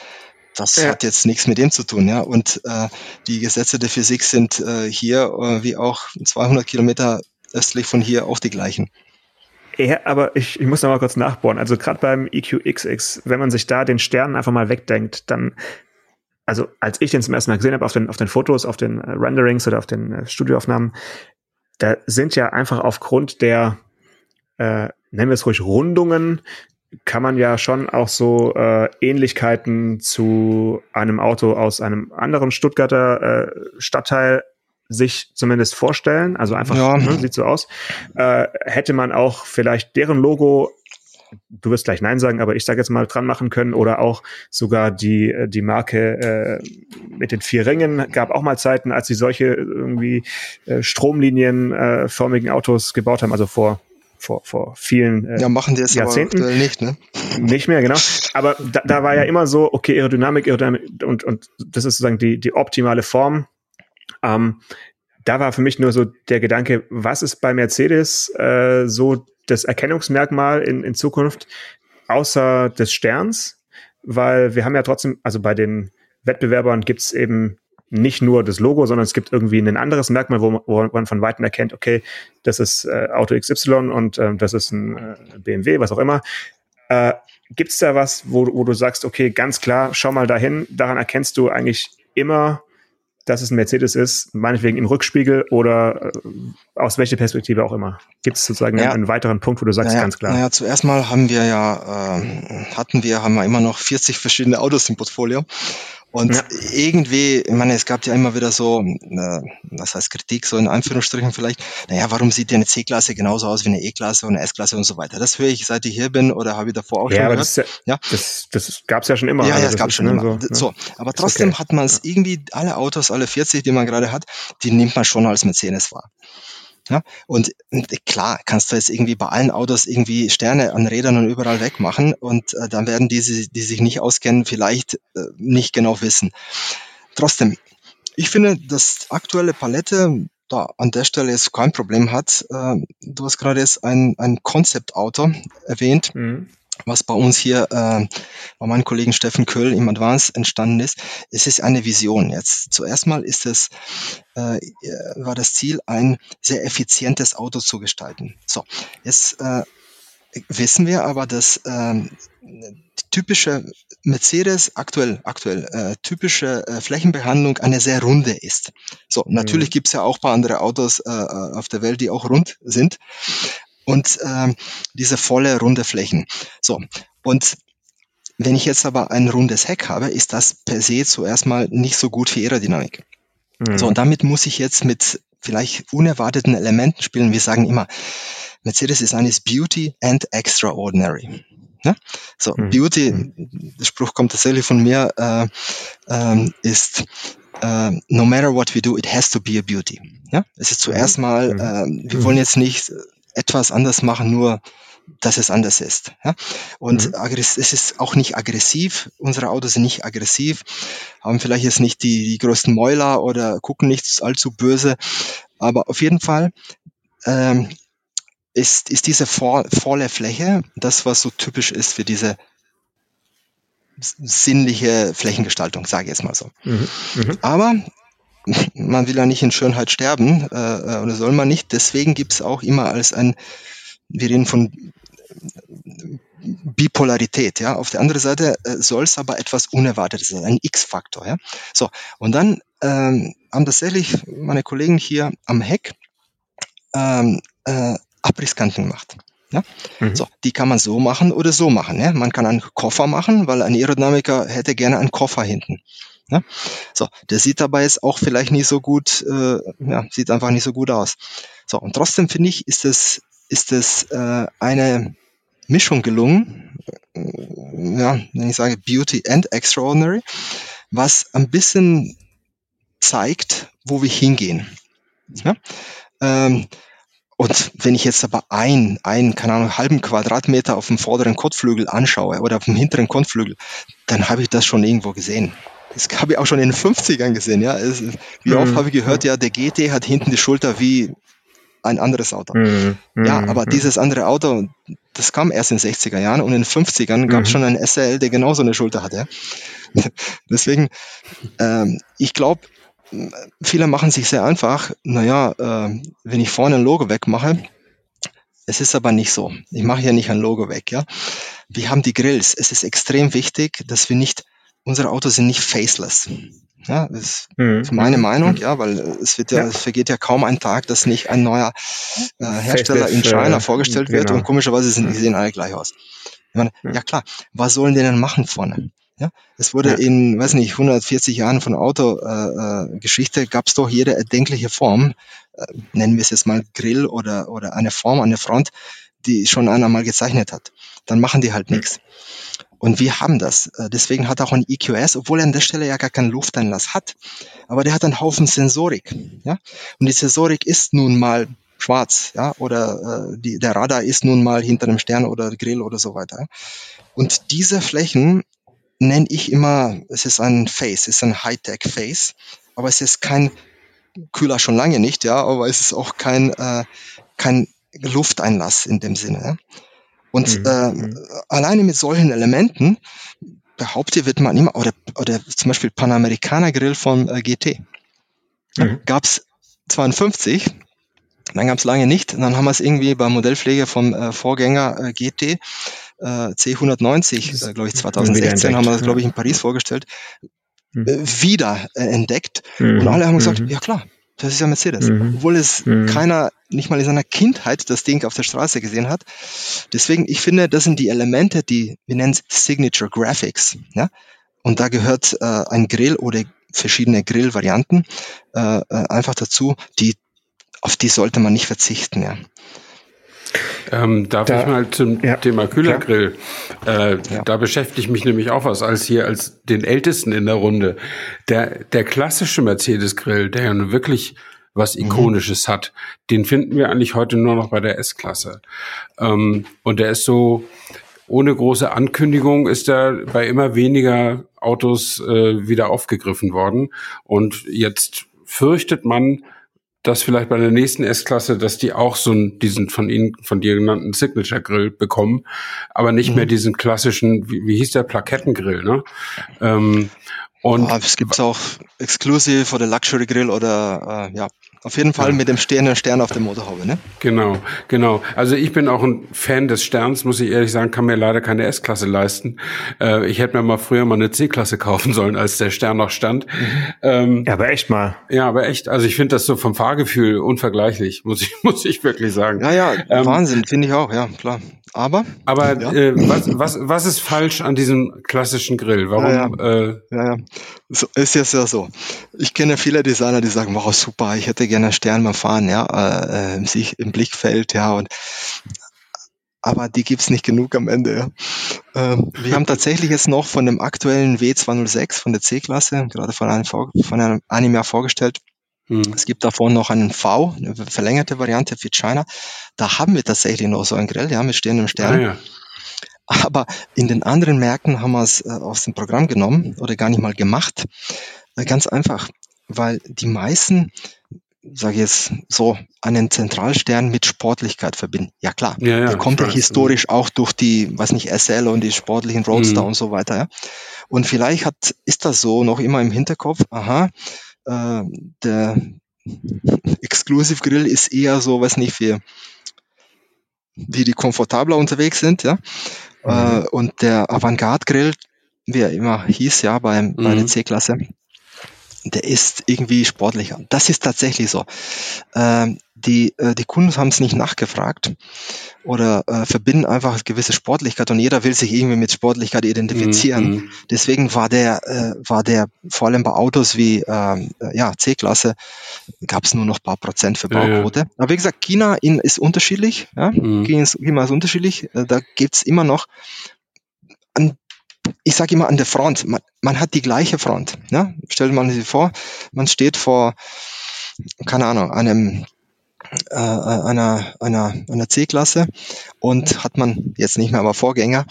Das ja. hat jetzt nichts mit dem zu tun, ja. Und äh, die Gesetze der Physik sind äh, hier äh, wie auch 200 Kilometer östlich von hier auch die gleichen. Ja, aber ich, ich muss noch mal kurz nachbohren. Also gerade beim EQXX, wenn man sich da den Stern einfach mal wegdenkt, dann, also als ich den zum ersten Mal gesehen habe auf den, auf den Fotos, auf den äh, Renderings oder auf den äh, Studioaufnahmen, da sind ja einfach aufgrund der äh, nennen wir es ruhig Rundungen, kann man ja schon auch so äh, Ähnlichkeiten zu einem Auto aus einem anderen Stuttgarter äh, Stadtteil sich zumindest vorstellen. Also einfach, ja. ne, sieht so aus. Äh, hätte man auch vielleicht deren Logo du wirst gleich Nein sagen, aber ich sage jetzt mal dran machen können oder auch sogar die, äh, die Marke äh, mit den vier Ringen gab auch mal Zeiten, als sie solche irgendwie äh, stromlinienförmigen Autos gebaut haben, also vor vor, vor vielen äh, ja, machen die es Jahrzehnten. Aber nicht, ne? Nicht mehr, genau. Aber da, da war ja immer so, okay, Aerodynamik, Aerodynamik und, und das ist sozusagen die, die optimale Form. Ähm, da war für mich nur so der Gedanke, was ist bei Mercedes äh, so das Erkennungsmerkmal in, in Zukunft außer des Sterns? Weil wir haben ja trotzdem, also bei den Wettbewerbern gibt's eben nicht nur das Logo, sondern es gibt irgendwie ein anderes Merkmal, wo, wo man von Weitem erkennt, okay, das ist äh, Auto XY und äh, das ist ein äh, BMW, was auch immer. Äh, gibt es da was, wo, wo du sagst, okay, ganz klar, schau mal dahin, daran erkennst du eigentlich immer, dass es ein Mercedes ist, meinetwegen im Rückspiegel oder äh, aus welcher Perspektive auch immer. Gibt es sozusagen ja. einen weiteren Punkt, wo du sagst, naja, ganz klar? Naja, zuerst mal haben wir ja, äh, hatten wir, haben wir immer noch 40 verschiedene Autos im Portfolio. Und ja. irgendwie, ich meine, es gab ja immer wieder so, äh, was heißt Kritik, so in Anführungsstrichen vielleicht, naja, warum sieht denn eine C-Klasse genauso aus wie eine E-Klasse und eine S-Klasse und so weiter. Das höre ich, seit ich hier bin oder habe ich davor auch ja, schon aber gehört. Das, ja, ja. das, das gab es ja schon immer. Ja, ja, also es gab schon immer. So, ne? so, aber trotzdem okay. hat man es irgendwie, alle Autos, alle 40, die man gerade hat, die nimmt man schon als Mercedes wahr. Ja, und klar, kannst du jetzt irgendwie bei allen Autos irgendwie Sterne an Rädern und überall wegmachen und äh, dann werden diese, die sich nicht auskennen, vielleicht äh, nicht genau wissen. Trotzdem, ich finde, dass aktuelle Palette da an der Stelle jetzt kein Problem hat. Äh, du hast gerade jetzt ein, ein Konzeptauto erwähnt. Mhm was bei uns hier äh, bei meinem Kollegen Steffen Köll im Advance entstanden ist. Es ist eine Vision. Jetzt zuerst mal ist es äh, war das Ziel, ein sehr effizientes Auto zu gestalten. So, jetzt äh, wissen wir aber, dass äh, die typische Mercedes aktuell aktuell äh, typische äh, Flächenbehandlung eine sehr runde ist. So, natürlich mhm. gibt's ja auch paar andere Autos äh, auf der Welt, die auch rund sind und ähm, diese volle runde Flächen. So und wenn ich jetzt aber ein rundes Heck habe, ist das per se zuerst mal nicht so gut für Aerodynamik. Mhm. So und damit muss ich jetzt mit vielleicht unerwarteten Elementen spielen. Wir sagen immer, Mercedes ist eines Beauty and Extraordinary. Ja? So, mhm. Beauty, mhm. der Spruch kommt tatsächlich von mir, äh, äh, ist äh, no matter what we do, it has to be a beauty. Ja? Es ist zuerst mhm. mal, mhm. äh, wir wollen jetzt nicht etwas anders machen, nur dass es anders ist. Ja? Und mhm. es ist auch nicht aggressiv. Unsere Autos sind nicht aggressiv, haben vielleicht jetzt nicht die, die größten Mäuler oder gucken nicht allzu böse. Aber auf jeden Fall ähm, ist, ist diese volle Fläche das, was so typisch ist für diese sinnliche Flächengestaltung, sage ich jetzt mal so. Mhm. Mhm. Aber (laughs) man will ja nicht in Schönheit sterben, äh, äh, oder soll man nicht. Deswegen gibt es auch immer als ein, wir reden von Bipolarität, ja. Auf der anderen Seite äh, soll es aber etwas Unerwartetes sein, ein X-Faktor, ja. So, und dann ähm, haben tatsächlich meine Kollegen hier am Heck ähm, äh, Abrisskanten gemacht. Ja? Mhm. So, die kann man so machen oder so machen. Ja? Man kann einen Koffer machen, weil ein Aerodynamiker hätte gerne einen Koffer hinten. Ja? So, der sieht dabei jetzt auch vielleicht nicht so gut, äh, ja, sieht einfach nicht so gut aus. So, und trotzdem finde ich, ist es, ist es äh, eine Mischung gelungen, äh, ja, wenn ich sage Beauty and Extraordinary, was ein bisschen zeigt, wo wir hingehen. Ja? Ähm, und wenn ich jetzt aber ein, ein, keine Ahnung, halben Quadratmeter auf dem vorderen Kotflügel anschaue oder auf dem hinteren Kotflügel, dann habe ich das schon irgendwo gesehen. Das habe ich auch schon in den 50ern gesehen, ja. Es, wie oft mhm. habe ich gehört, ja, der GT hat hinten die Schulter wie ein anderes Auto. Mhm. Ja, mhm. aber mhm. dieses andere Auto, das kam erst in den 60er Jahren und in den 50ern gab es mhm. schon einen SL, der genauso eine Schulter hatte. (laughs) Deswegen, ähm, ich glaube, viele machen sich sehr einfach. Naja, äh, wenn ich vorne ein Logo wegmache, es ist aber nicht so. Ich mache ja nicht ein Logo weg, ja. Wir haben die Grills. Es ist extrem wichtig, dass wir nicht unsere Autos sind nicht faceless. Ja, das mhm. ist meine Meinung, ja, weil es wird ja, ja, es vergeht ja kaum ein Tag, dass nicht ein neuer äh, Hersteller in China äh, vorgestellt wird genau. und komischerweise sind, die sehen alle gleich aus. Meine, ja klar, was sollen die denn machen vorne? Ja, es wurde ja. in, weiß nicht, 140 Jahren von Autogeschichte äh, äh gab es doch jede erdenkliche Form, äh, nennen wir es jetzt mal Grill oder oder eine Form an der Front, die schon einer mal gezeichnet hat. Dann machen die halt nichts. Und wir haben das. Äh, deswegen hat auch ein EQS, obwohl er an der Stelle ja gar keinen Lufteinlass hat, aber der hat einen Haufen Sensorik. Ja? Und die Sensorik ist nun mal schwarz, ja, oder äh, die, der Radar ist nun mal hinter einem Stern oder Grill oder so weiter. Und diese Flächen nenne ich immer, es ist ein Face, es ist ein Hightech-Face, aber es ist kein Kühler schon lange nicht, ja, aber es ist auch kein, äh, kein Lufteinlass in dem Sinne. Ja? Und mhm. äh, mhm. alleine mit solchen Elementen behauptet wird man immer, oder, oder zum Beispiel Panamericana Grill von äh, GT. Mhm. Gab es 52, dann gab es lange nicht, und dann haben wir es irgendwie beim Modellpflege vom äh, Vorgänger äh, GT äh, C190, äh, glaube ich 2016, haben wir das, glaube ich, in Paris vorgestellt, mhm. äh, wieder äh, entdeckt. Mhm. Und alle haben gesagt, mhm. ja klar, das ist ja Mercedes. Mhm. Obwohl es mhm. keiner, nicht mal in seiner Kindheit das Ding auf der Straße gesehen hat. Deswegen, ich finde, das sind die Elemente, die, wir nennen Signature Graphics. Ja? und da gehört äh, ein Grill oder verschiedene Grillvarianten äh, äh, einfach dazu, die auf die sollte man nicht verzichten. Ja. Ähm, darf da, ich mal zum ja, Thema Kühlergrill? Äh, ja. Da beschäftige ich mich nämlich auch was als hier als den Ältesten in der Runde. Der, der klassische Mercedes-Grill, der ja nun wirklich was mhm. Ikonisches mhm. hat, den finden wir eigentlich heute nur noch bei der S-Klasse. Ähm, und der ist so, ohne große Ankündigung ist er bei immer weniger Autos äh, wieder aufgegriffen worden. Und jetzt fürchtet man, dass vielleicht bei der nächsten S-Klasse, dass die auch so einen, diesen von Ihnen, von dir genannten Signature Grill bekommen, aber nicht mhm. mehr diesen klassischen, wie, wie hieß der, Plakettengrill, ne? Ähm, und ja, es gibt auch Exclusive oder Luxury Grill oder äh, ja, auf jeden Fall ja. mit dem stehenden Stern auf der Motorhaube, ne? Genau, genau. Also ich bin auch ein Fan des Sterns, muss ich ehrlich sagen, kann mir leider keine S-Klasse leisten. Äh, ich hätte mir mal früher mal eine C-Klasse kaufen sollen, als der Stern noch stand. Mhm. Ähm, ja, aber echt mal. Ja, aber echt. Also ich finde das so vom Fahrgefühl unvergleichlich, muss ich, (laughs) muss ich wirklich sagen. Ja, ja, ähm, Wahnsinn, finde ich auch, ja, klar. Aber? Aber ja. äh, was, was, was ist falsch an diesem klassischen Grill? Warum? Ja, ja. Äh, ja, ja. So, ist jetzt ja so. Ich kenne viele Designer, die sagen, wow, super, ich hätte gerne einen Stern beim Fahren, ja, äh, im, sich, im Blickfeld, ja, und aber die gibt's nicht genug am Ende. Ja. Ähm, wir haben tatsächlich jetzt noch von dem aktuellen W206 von der C-Klasse, gerade von einem, von einem, einem Jahr vorgestellt. Es gibt davon noch einen V, eine verlängerte Variante für China. Da haben wir tatsächlich noch so einen Grill, ja, mit stehendem Stern. Ah, ja. Aber in den anderen Märkten haben wir es äh, aus dem Programm genommen oder gar nicht mal gemacht. Äh, ganz einfach, weil die meisten, sage ich jetzt so, einen Zentralstern mit Sportlichkeit verbinden. Ja klar, ja, ja, der kommt ja historisch auch durch die, weiß nicht, SL und die sportlichen Roadster mhm. und so weiter. Ja. Und vielleicht hat, ist das so noch immer im Hinterkopf, aha, äh, der (laughs) Exclusive Grill ist eher so, was nicht, für die, die komfortabler unterwegs sind, ja. Mhm. Äh, und der Avantgarde Grill, wie er immer hieß, ja, beim, mhm. bei der C-Klasse, der ist irgendwie sportlicher. Das ist tatsächlich so. Ähm, die, äh, die Kunden haben es nicht nachgefragt oder äh, verbinden einfach gewisse Sportlichkeit und jeder will sich irgendwie mit Sportlichkeit identifizieren. Mm, mm. Deswegen war der, äh, war der vor allem bei Autos wie ähm, äh, ja, C-Klasse gab es nur noch paar Prozent Verbrauchquote. Ja, ja. Aber wie gesagt, China in, ist unterschiedlich. Ja? Mm. China, ist, unterschiedlich. Äh, da gibt's immer noch ein ich sage immer an der Front, man, man hat die gleiche Front. Ja? Stellt man sich vor, man steht vor, keine Ahnung, einem äh, einer, einer, einer C-Klasse und hat man jetzt nicht mehr aber Vorgänger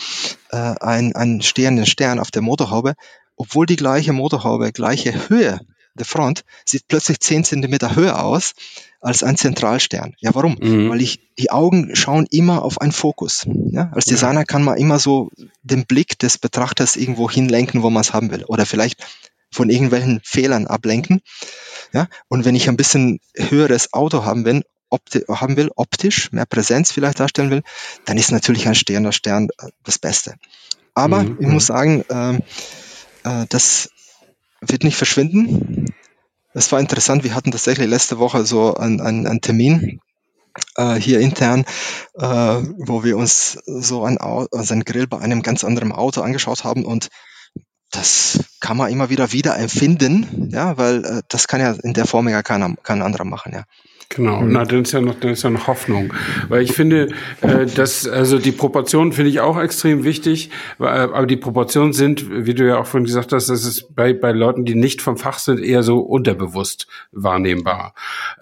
äh, einen, einen stehenden Stern auf der Motorhaube, obwohl die gleiche Motorhaube, gleiche Höhe der Front, sieht plötzlich zehn Zentimeter höher aus als ein Zentralstern. Ja, warum? Mhm. Weil ich, die Augen schauen immer auf einen Fokus. Ja? Als Designer kann man immer so den Blick des Betrachters irgendwo hinlenken, wo man es haben will. Oder vielleicht von irgendwelchen Fehlern ablenken. Ja? Und wenn ich ein bisschen höheres Auto haben will, opti haben will, optisch, mehr Präsenz vielleicht darstellen will, dann ist natürlich ein stehender Stern äh, das Beste. Aber mhm. ich muss sagen, äh, äh, das wird nicht verschwinden. Es war interessant, wir hatten tatsächlich letzte Woche so einen, einen, einen Termin äh, hier intern, äh, wo wir uns so ein, also einen Grill bei einem ganz anderen Auto angeschaut haben und das kann man immer wieder wieder empfinden, ja, weil äh, das kann ja in der Form ja keiner, kein anderer machen, ja. Genau, mhm. na, dann ist ja noch, dann ist ja noch Hoffnung. Weil ich finde, äh, dass, also die Proportionen finde ich auch extrem wichtig, äh, aber die Proportionen sind, wie du ja auch vorhin gesagt hast, das ist bei, bei Leuten, die nicht vom Fach sind, eher so unterbewusst wahrnehmbar.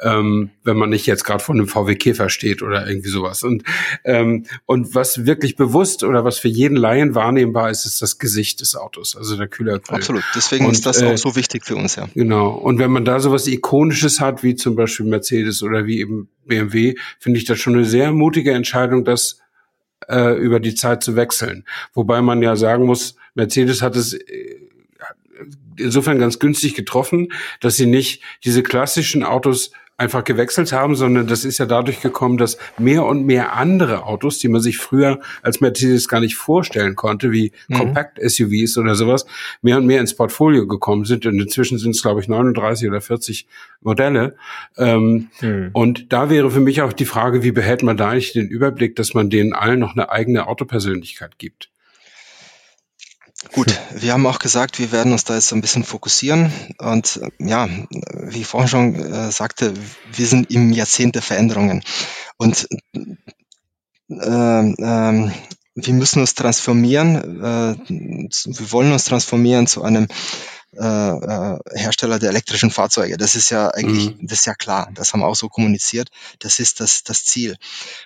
Ähm, wenn man nicht jetzt gerade von einem VW Käfer steht oder irgendwie sowas. Und, ähm, und was wirklich bewusst oder was für jeden Laien wahrnehmbar ist, ist das Gesicht des Autos, also der Kühlergrill. Absolut, deswegen und, ist das äh, auch so wichtig für uns, ja. Genau, und wenn man da sowas Ikonisches hat, wie zum Beispiel Mercedes ist oder wie eben BMW, finde ich das schon eine sehr mutige Entscheidung, das äh, über die Zeit zu wechseln. Wobei man ja sagen muss, Mercedes hat es äh, insofern ganz günstig getroffen, dass sie nicht diese klassischen Autos einfach gewechselt haben, sondern das ist ja dadurch gekommen, dass mehr und mehr andere Autos, die man sich früher als Mercedes gar nicht vorstellen konnte, wie mhm. Compact-SUVs oder sowas, mehr und mehr ins Portfolio gekommen sind. Und inzwischen sind es, glaube ich, 39 oder 40 Modelle. Ähm, mhm. Und da wäre für mich auch die Frage, wie behält man da eigentlich den Überblick, dass man denen allen noch eine eigene Autopersönlichkeit gibt? Gut, wir haben auch gesagt, wir werden uns da jetzt ein bisschen fokussieren. Und äh, ja, wie ich vorhin schon äh, sagte, wir sind im Jahrzehnt der Veränderungen. Und äh, äh, wir müssen uns transformieren. Äh, wir wollen uns transformieren zu einem äh, äh, Hersteller der elektrischen Fahrzeuge. Das ist ja eigentlich, mhm. das ist ja klar. Das haben wir auch so kommuniziert. Das ist das, das Ziel.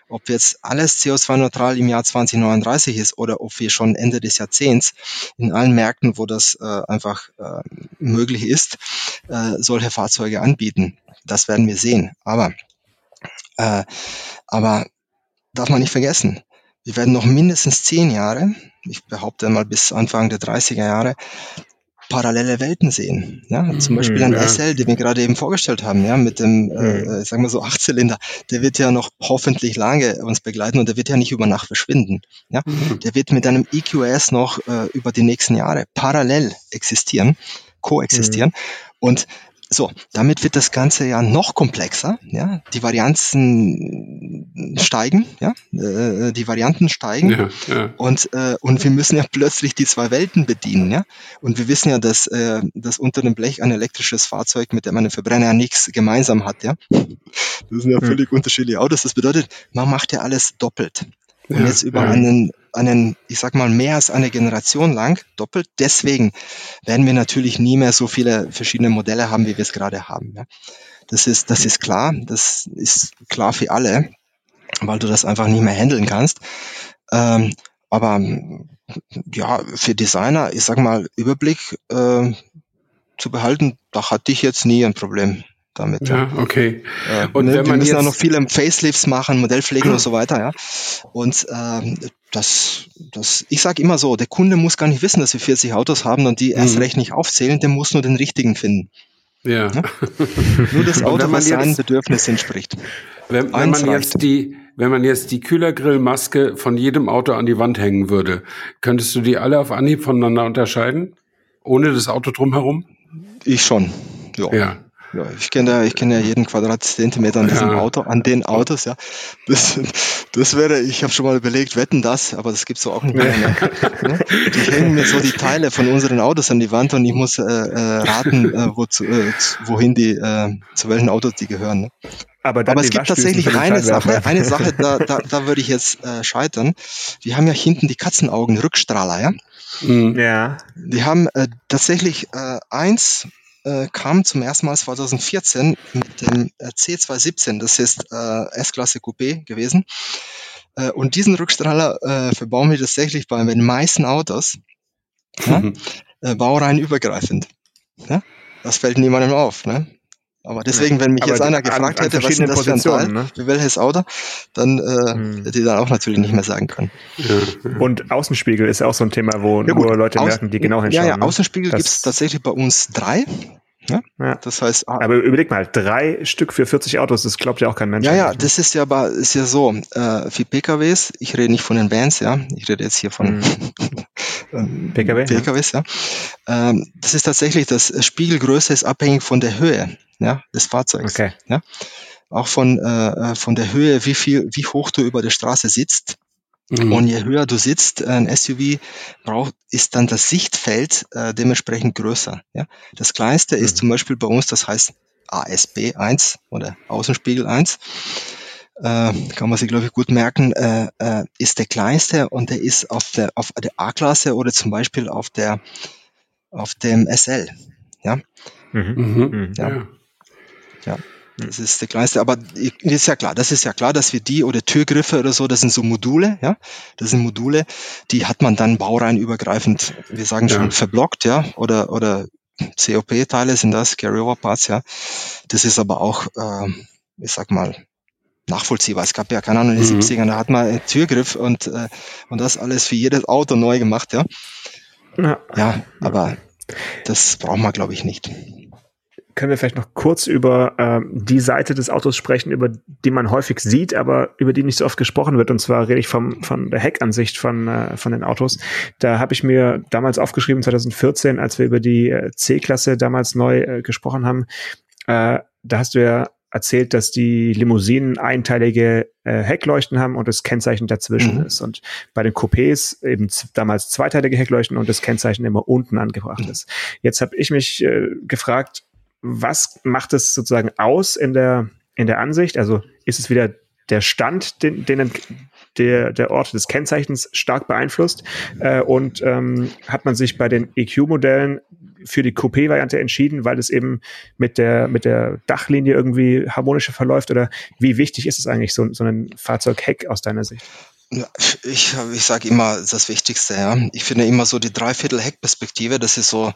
Ob jetzt alles CO2-neutral im Jahr 2039 ist oder ob wir schon Ende des Jahrzehnts in allen Märkten, wo das äh, einfach äh, möglich ist, äh, solche Fahrzeuge anbieten. Das werden wir sehen. Aber, äh, aber darf man nicht vergessen, wir werden noch mindestens zehn Jahre, ich behaupte mal bis Anfang der 30er Jahre, parallele Welten sehen. Ja, zum Beispiel mhm, ein ja. SL, den wir gerade eben vorgestellt haben, ja, mit dem, äh, mhm. äh, sagen wir so, Achtzylinder, der wird ja noch hoffentlich lange uns begleiten und der wird ja nicht über Nacht verschwinden. Ja, mhm. der wird mit einem EQS noch äh, über die nächsten Jahre parallel existieren, koexistieren. Mhm. Und so, damit wird das Ganze ja noch komplexer. Ja, die Varianzen steigen, ja, äh, die Varianten steigen ja, ja. und äh, und wir müssen ja plötzlich die zwei Welten bedienen, ja. Und wir wissen ja, dass äh, dass unter dem Blech ein elektrisches Fahrzeug mit dem ein Verbrenner ja nichts gemeinsam hat, ja. Das sind ja völlig unterschiedliche Autos. Das bedeutet, man macht ja alles doppelt. Und ja, jetzt über einen einen, ich sag mal, mehr als eine Generation lang doppelt. Deswegen werden wir natürlich nie mehr so viele verschiedene Modelle haben, wie wir es gerade haben. Ja. Das ist, das ist klar. Das ist klar für alle, weil du das einfach nicht mehr handeln kannst. Ähm, aber ja, für Designer, ich sag mal, Überblick äh, zu behalten, da hatte ich jetzt nie ein Problem damit. Ja, okay. Äh, und ne, wenn man müssen auch noch viele Facelifts machen, Modellpflegen und so weiter, ja. Und ähm, das, das, ich sage immer so, der Kunde muss gar nicht wissen, dass wir 40 Autos haben und die erst mhm. recht nicht aufzählen, der muss nur den richtigen finden. Ja. ja? (laughs) nur das Auto, was seinen Bedürfnissen entspricht. Wenn, wenn man jetzt die, wenn man jetzt die Kühlergrillmaske von jedem Auto an die Wand hängen würde, könntest du die alle auf Anhieb voneinander unterscheiden? Ohne das Auto drumherum? Ich schon. Ja. ja. Ja, ich kenne ja, ich kenne ja jeden Quadratzentimeter an diesem ja. Auto, an den Autos, ja. Das, das wäre, ich habe schon mal überlegt, wetten das, aber das gibt's so auch nicht mehr. Ne? Die hängen mir so die Teile von unseren Autos an die Wand und ich muss äh, äh, raten, äh, wozu, äh, wohin die, äh, zu welchen Autos die gehören. Ne? Aber, aber es gibt tatsächlich eine Sache, eine Sache, da, da, da würde ich jetzt äh, scheitern. Wir haben ja hinten die Katzenaugen, Rückstrahler, ja? Mhm. Ja. Die haben äh, tatsächlich äh, eins äh, kam zum ersten Mal 2014 mit dem äh, C217, das ist äh, S-Klasse Coupé gewesen. Äh, und diesen Rückstrahler äh, verbauen wir tatsächlich bei den meisten Autos, ja? äh, baureihen übergreifend. Ja? Das fällt niemandem auf. Ne? Aber deswegen, wenn mich aber jetzt einer gefragt an, an hätte, was ist das für ein Teil, ne? für welches Auto, dann äh, hm. hätte ich dann auch natürlich nicht mehr sagen können. Und Außenspiegel ist auch so ein Thema, wo ja, nur Leute Außen, merken, die genau hinschauen. Ja, ja, ne? Außenspiegel gibt es tatsächlich bei uns drei. Ja? ja. Das heißt, ah, aber überleg mal, drei Stück für 40 Autos, das glaubt ja auch kein Mensch. Ja, ja, das ist ja, aber ist ja so, äh, für PKWs, ich rede nicht von den Vans, ja, ich rede jetzt hier von mhm. (laughs) PKW, PKWs, ja. ja. Ähm, das ist tatsächlich, das Spiegelgröße ist abhängig von der Höhe, ja, des Fahrzeugs. Okay. Ja. Auch von, äh, von der Höhe, wie viel, wie hoch du über der Straße sitzt. Mhm. Und je höher du sitzt, ein SUV braucht, ist dann das Sichtfeld äh, dementsprechend größer. Ja? Das kleinste mhm. ist zum Beispiel bei uns, das heißt ASB 1 oder Außenspiegel 1. Äh, kann man sich, glaube ich, gut merken, äh, äh, ist der kleinste und der ist auf der, auf der A-Klasse oder zum Beispiel auf der, auf dem SL. Ja. Mhm. Mhm. ja. ja. ja. Das ist der kleinste, aber ist ja klar, das ist ja klar, dass wir die oder Türgriffe oder so, das sind so Module, ja, das sind Module, die hat man dann baureihenübergreifend, wir sagen schon ja. verblockt, ja, oder oder COP-Teile sind das, Carryover-Parts, ja. Das ist aber auch, äh, ich sag mal, nachvollziehbar. Es gab ja, keine Ahnung, in den mhm. 70ern, da hat man einen Türgriff und, äh, und das alles für jedes Auto neu gemacht, ja. Ja, ja aber das braucht man, glaube ich, nicht können wir vielleicht noch kurz über äh, die Seite des Autos sprechen, über die man häufig sieht, aber über die nicht so oft gesprochen wird. Und zwar rede ich vom, von der Heckansicht von, äh, von den Autos. Da habe ich mir damals aufgeschrieben, 2014, als wir über die äh, C-Klasse damals neu äh, gesprochen haben. Äh, da hast du ja erzählt, dass die Limousinen einteilige äh, Heckleuchten haben und das Kennzeichen dazwischen mhm. ist. Und bei den Coupés eben damals zweiteilige Heckleuchten und das Kennzeichen immer unten angebracht ist. Jetzt habe ich mich äh, gefragt, was macht es sozusagen aus in der, in der Ansicht? Also ist es wieder der Stand, den, den der, der Ort des Kennzeichens stark beeinflusst? Äh, und ähm, hat man sich bei den EQ-Modellen für die Coupé-Variante entschieden, weil es eben mit der, mit der Dachlinie irgendwie harmonischer verläuft? Oder wie wichtig ist es eigentlich, so, so ein Fahrzeugheck aus deiner Sicht? Ja, ich, ich sage immer das Wichtigste, ja. Ich finde immer so die Dreiviertel-Heckperspektive, das ist so,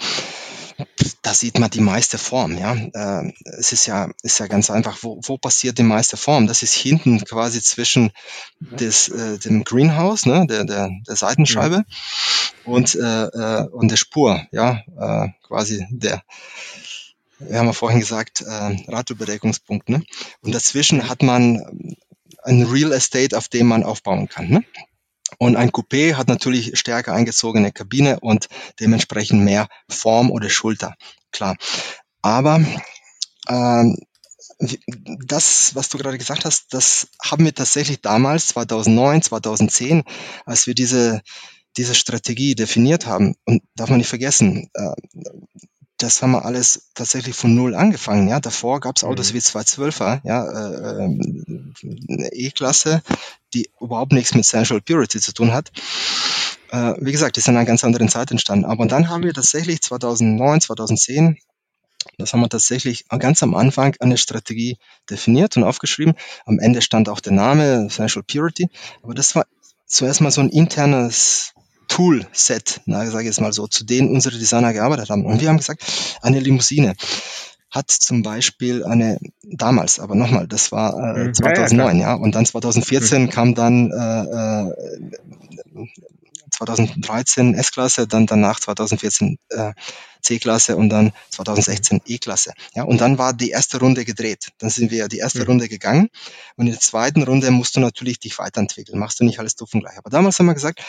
da sieht man die meiste Form, ja. Äh, es ist ja, ist ja ganz einfach, wo, wo passiert die meiste Form? Das ist hinten quasi zwischen des, äh, dem Greenhouse, ne, der, der, der Seitenscheibe mhm. und, äh, äh, und der Spur, ja, äh, quasi der, wir haben ja vorhin gesagt, äh, Radüberdeckungspunkt, ne? Und dazwischen hat man ein Real Estate, auf dem man aufbauen kann, ne? Und ein Coupé hat natürlich stärker eingezogene Kabine und dementsprechend mehr Form oder Schulter. Klar. Aber ähm, das, was du gerade gesagt hast, das haben wir tatsächlich damals, 2009, 2010, als wir diese, diese Strategie definiert haben. Und darf man nicht vergessen, äh, das haben wir alles tatsächlich von null angefangen. Ja, davor gab es Autos mhm. wie 212er, ja, äh, äh, E-Klasse, die überhaupt nichts mit Sensual Purity zu tun hat. Äh, wie gesagt, die sind in einer ganz anderen Zeit entstanden. Aber dann haben wir tatsächlich 2009, 2010, das haben wir tatsächlich ganz am Anfang eine Strategie definiert und aufgeschrieben. Am Ende stand auch der Name Sensual Purity. Aber das war zuerst mal so ein internes Toolset, na, sage ich jetzt mal so, zu denen unsere Designer gearbeitet haben. Und wir haben gesagt, eine Limousine hat zum Beispiel eine, damals, aber nochmal, das war äh, 2009, ja, ja, und dann 2014 mhm. kam dann äh, 2013 äh, S-Klasse, dann danach 2014 äh, C-Klasse und dann 2016 E-Klasse. Ja, und dann war die erste Runde gedreht. Dann sind wir die erste mhm. Runde gegangen und in der zweiten Runde musst du natürlich dich weiterentwickeln. Machst du nicht alles gleich. Aber damals haben wir gesagt,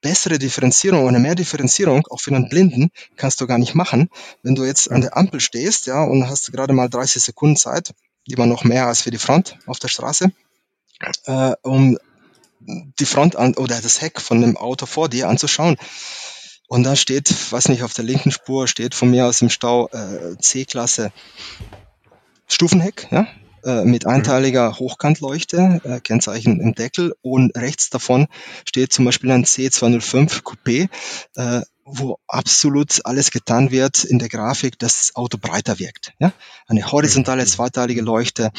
bessere Differenzierung oder mehr Differenzierung, auch für einen Blinden, kannst du gar nicht machen. Wenn du jetzt an der Ampel stehst, ja, und hast gerade mal 30 Sekunden Zeit, lieber noch mehr als für die Front auf der Straße, äh, um die Front an, oder das Heck von dem Auto vor dir anzuschauen. Und da steht, weiß nicht, auf der linken Spur steht von mir aus im Stau äh, C-Klasse Stufenheck, ja, äh, mit einteiliger Hochkantleuchte, äh, Kennzeichen im Deckel und rechts davon steht zum Beispiel ein C205 Coupé, äh, wo absolut alles getan wird in der Grafik, dass das Auto breiter wirkt. Ja? Eine horizontale mhm. zweiteilige Leuchte,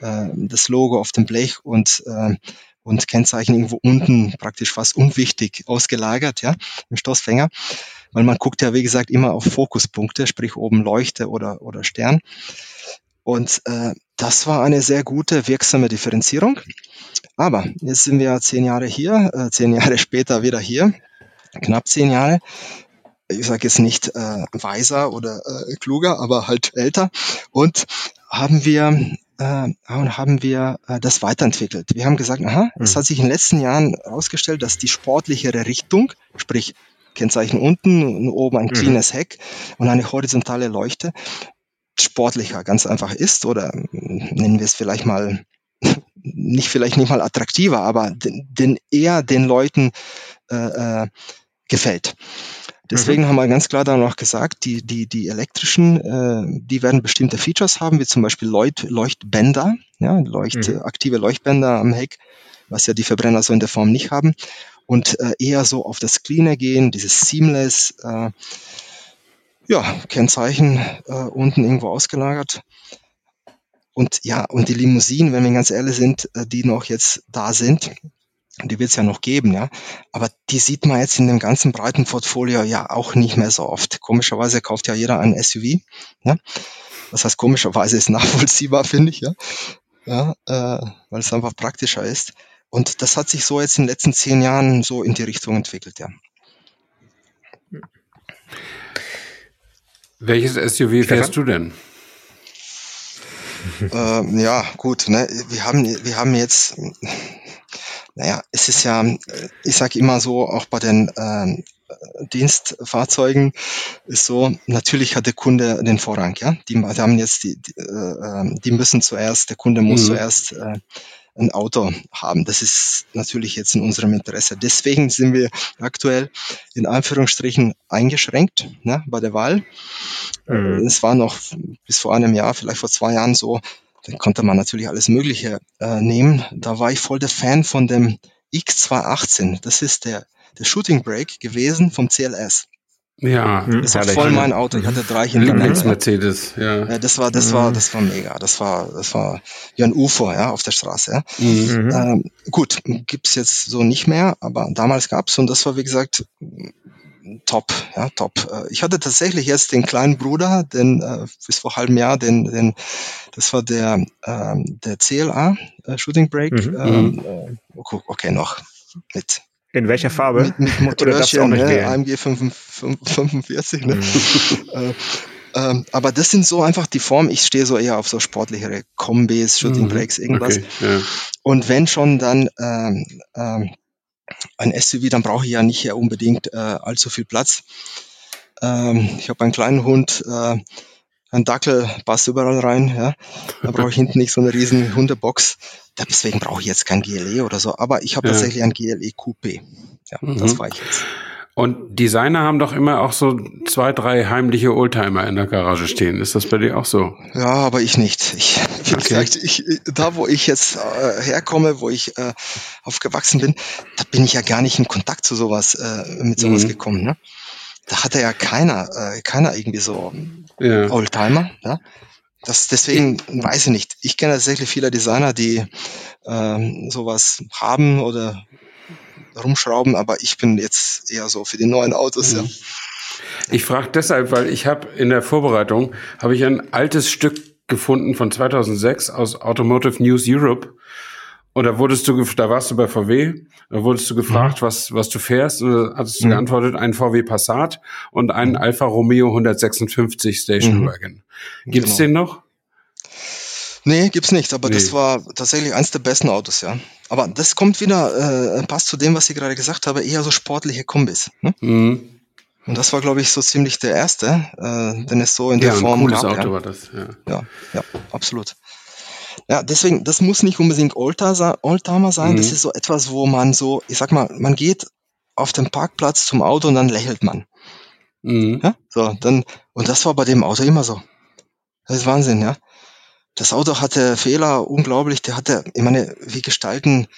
äh, das Logo auf dem Blech und äh, und Kennzeichen irgendwo unten praktisch fast unwichtig ausgelagert, ja, im Stoßfänger. Weil man guckt ja, wie gesagt, immer auf Fokuspunkte, sprich oben Leuchte oder, oder Stern. Und äh, das war eine sehr gute, wirksame Differenzierung. Aber jetzt sind wir zehn Jahre hier, äh, zehn (laughs) Jahre später wieder hier, knapp zehn Jahre. Ich sage jetzt nicht äh, weiser oder äh, kluger, aber halt älter. Und haben wir äh, haben wir äh, das weiterentwickelt. Wir haben gesagt, aha, es mhm. hat sich in den letzten Jahren herausgestellt, dass die sportlichere Richtung, sprich Kennzeichen unten und oben ein mhm. cleanes Heck und eine horizontale Leuchte, sportlicher ganz einfach ist oder nennen wir es vielleicht mal (laughs) nicht vielleicht nicht mal attraktiver, aber den, den eher den Leuten äh, äh, gefällt. Deswegen mhm. haben wir ganz klar dann auch gesagt, die, die, die elektrischen, äh, die werden bestimmte Features haben, wie zum Beispiel Leucht, Leuchtbänder, ja, Leucht, mhm. aktive Leuchtbänder am Heck, was ja die Verbrenner so in der Form nicht haben. Und äh, eher so auf das Cleaner gehen, dieses Seamless, äh, ja, Kennzeichen äh, unten irgendwo ausgelagert. Und ja, und die Limousinen, wenn wir ganz ehrlich sind, äh, die noch jetzt da sind, die wird es ja noch geben, ja. Aber die sieht man jetzt in dem ganzen breiten Portfolio ja auch nicht mehr so oft. Komischerweise kauft ja jeder ein SUV, ja. Das heißt, komischerweise ist (laughs) nachvollziehbar, finde ich, ja. Ja, äh, weil es einfach praktischer ist. Und das hat sich so jetzt in den letzten zehn Jahren so in die Richtung entwickelt, ja. Welches SUV fährst du denn? (laughs) äh, ja, gut, ne, wir haben, wir haben jetzt, naja, es ist ja, ich sage immer so, auch bei den, äh, Dienstfahrzeugen ist so, natürlich hat der Kunde den Vorrang, ja. Die, die haben jetzt die, die, äh, die müssen zuerst, der Kunde muss mhm. zuerst äh, ein Auto haben. Das ist natürlich jetzt in unserem Interesse. Deswegen sind wir aktuell in Anführungsstrichen eingeschränkt ne, bei der Wahl. Mhm. Es war noch bis vor einem Jahr, vielleicht vor zwei Jahren so, dann konnte man natürlich alles Mögliche äh, nehmen. Da war ich voll der Fan von dem X218. Das ist der, der Shooting Brake gewesen vom CLS. Ja, das war voll mein Auto. Ich hatte drei Lieblings Mercedes, ja. ja. Das war, das mhm. war, das war mega. Das war, das war wie ein UFO, ja, auf der Straße. Ja. Mhm. Ähm, gut, gibt's jetzt so nicht mehr, aber damals gab's und das war wie gesagt top, ja, top. Äh, ich hatte tatsächlich jetzt den kleinen Bruder, den äh, bis vor halbem Jahr, den, den, das war der, ähm, der CLA äh, Shooting Break. Mhm. Ähm, äh, okay, noch mit in welcher Farbe? Mit, mit Motorrad, ne? AMG 45, ne? Mhm. (laughs) äh, ähm, aber das sind so einfach die Formen. Ich stehe so eher auf so sportlichere Kombis, Shooting mhm. Breaks, irgendwas. Okay, ja. Und wenn schon dann ähm, ähm, ein SUV, dann brauche ich ja nicht unbedingt äh, allzu viel Platz. Ähm, ich habe einen kleinen Hund, äh, ein Dackel passt überall rein. Ja. Da brauche ich hinten nicht so eine riesen Hundebox. Deswegen brauche ich jetzt kein GLE oder so. Aber ich habe ja. tatsächlich ein GLE Coupé. Ja, mhm. das war ich jetzt. Und Designer haben doch immer auch so zwei, drei heimliche Oldtimer in der Garage stehen. Ist das bei dir auch so? Ja, aber ich nicht. Ich, wie okay. gesagt, ich, da wo ich jetzt äh, herkomme, wo ich äh, aufgewachsen bin, da bin ich ja gar nicht in Kontakt zu sowas, äh, mit sowas mhm. gekommen. Ne? Da hatte ja keiner, äh, keiner irgendwie so ja. Oldtimer. Ja? Das, deswegen weiß ich nicht. Ich kenne tatsächlich viele Designer, die ähm, sowas haben oder rumschrauben, aber ich bin jetzt eher so für die neuen Autos, mhm. ja. Ich frage deshalb, weil ich habe in der Vorbereitung habe ich ein altes Stück gefunden von 2006 aus Automotive News Europe. Und da wurdest du, da warst du bei VW, da wurdest du gefragt, mhm. was, was du fährst, und da hattest du mhm. geantwortet, ein VW Passat und ein mhm. Alfa Romeo 156 Station mhm. Wagon. Gibt's genau. den noch? Nee, gibt's nicht, aber nee. das war tatsächlich eins der besten Autos, ja. Aber das kommt wieder, äh, passt zu dem, was ich gerade gesagt habe, eher so sportliche Kombis. Ne? Mhm. Und das war, glaube ich, so ziemlich der erste, äh, denn es so in der ja, Form ein cooles gab. Auto ja. war das, ja. Ja, ja, absolut. Ja, deswegen, das muss nicht unbedingt Oldtimer sein, mhm. das ist so etwas, wo man so, ich sag mal, man geht auf den Parkplatz zum Auto und dann lächelt man. Mhm. Ja, so, dann, und das war bei dem Auto immer so. Das ist Wahnsinn, ja. Das Auto hatte Fehler, unglaublich. Der hatte, ich meine, wir gestalten,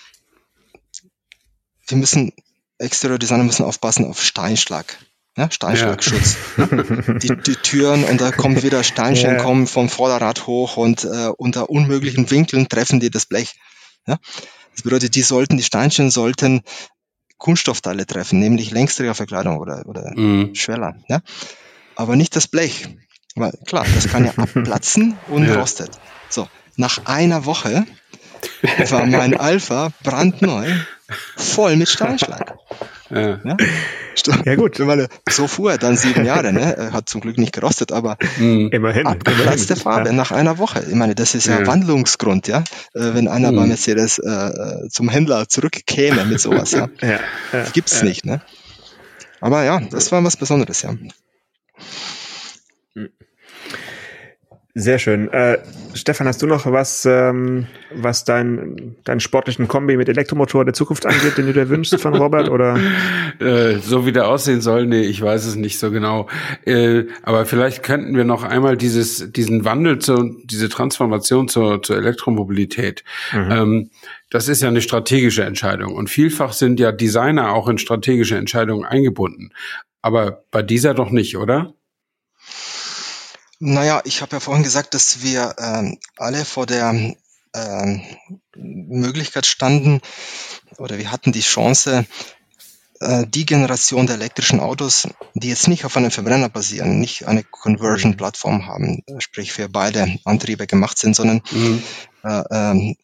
wir müssen, Exterior Designer müssen aufpassen auf Steinschlag. Ja, Steinschlagschutz. Ja. (laughs) Die, die Türen und da kommt wieder Steinchen ja. kommen vom Vorderrad hoch und äh, unter unmöglichen Winkeln treffen die das Blech. Ja? Das bedeutet, die sollten, die Steinchen sollten Kunststoffteile treffen, nämlich Längsträgerverkleidung oder, oder mhm. Schweller. Ja? Aber nicht das Blech. Weil klar, das kann ja (laughs) abplatzen und ja. rostet. So, nach einer Woche war mein (laughs) Alpha brandneu, voll mit Steinschlag. Ja. ja? Ja gut. Meine, so fuhr er dann sieben Jahre, ne? Er hat zum Glück nicht gerostet, aber mhm. immerhin. Abgeplatzte Farbe ja. nach einer Woche. Ich meine, das ist ja, ja. Wandlungsgrund, ja. Äh, wenn einer mhm. bei Mercedes äh, zum Händler zurückkäme mit sowas, ja. (laughs) ja. Das gibt's nicht, ne? Aber ja, das war was Besonderes, ja. Sehr schön. Äh, Stefan, hast du noch was, ähm, was dein, deinen sportlichen Kombi mit Elektromotor der Zukunft angeht, den du dir wünschst von Robert? Oder? (laughs) Äh, so wie der aussehen soll, nee, ich weiß es nicht so genau. Äh, aber vielleicht könnten wir noch einmal dieses, diesen Wandel zu, diese Transformation zur, zur Elektromobilität. Mhm. Ähm, das ist ja eine strategische Entscheidung. Und vielfach sind ja Designer auch in strategische Entscheidungen eingebunden. Aber bei dieser doch nicht, oder? Naja, ich habe ja vorhin gesagt, dass wir ähm, alle vor der ähm, Möglichkeit standen oder wir hatten die Chance, äh, die Generation der elektrischen Autos, die jetzt nicht auf einem Verbrenner basieren, nicht eine Conversion-Plattform haben, sprich für beide Antriebe gemacht sind, sondern mhm. äh, ähm,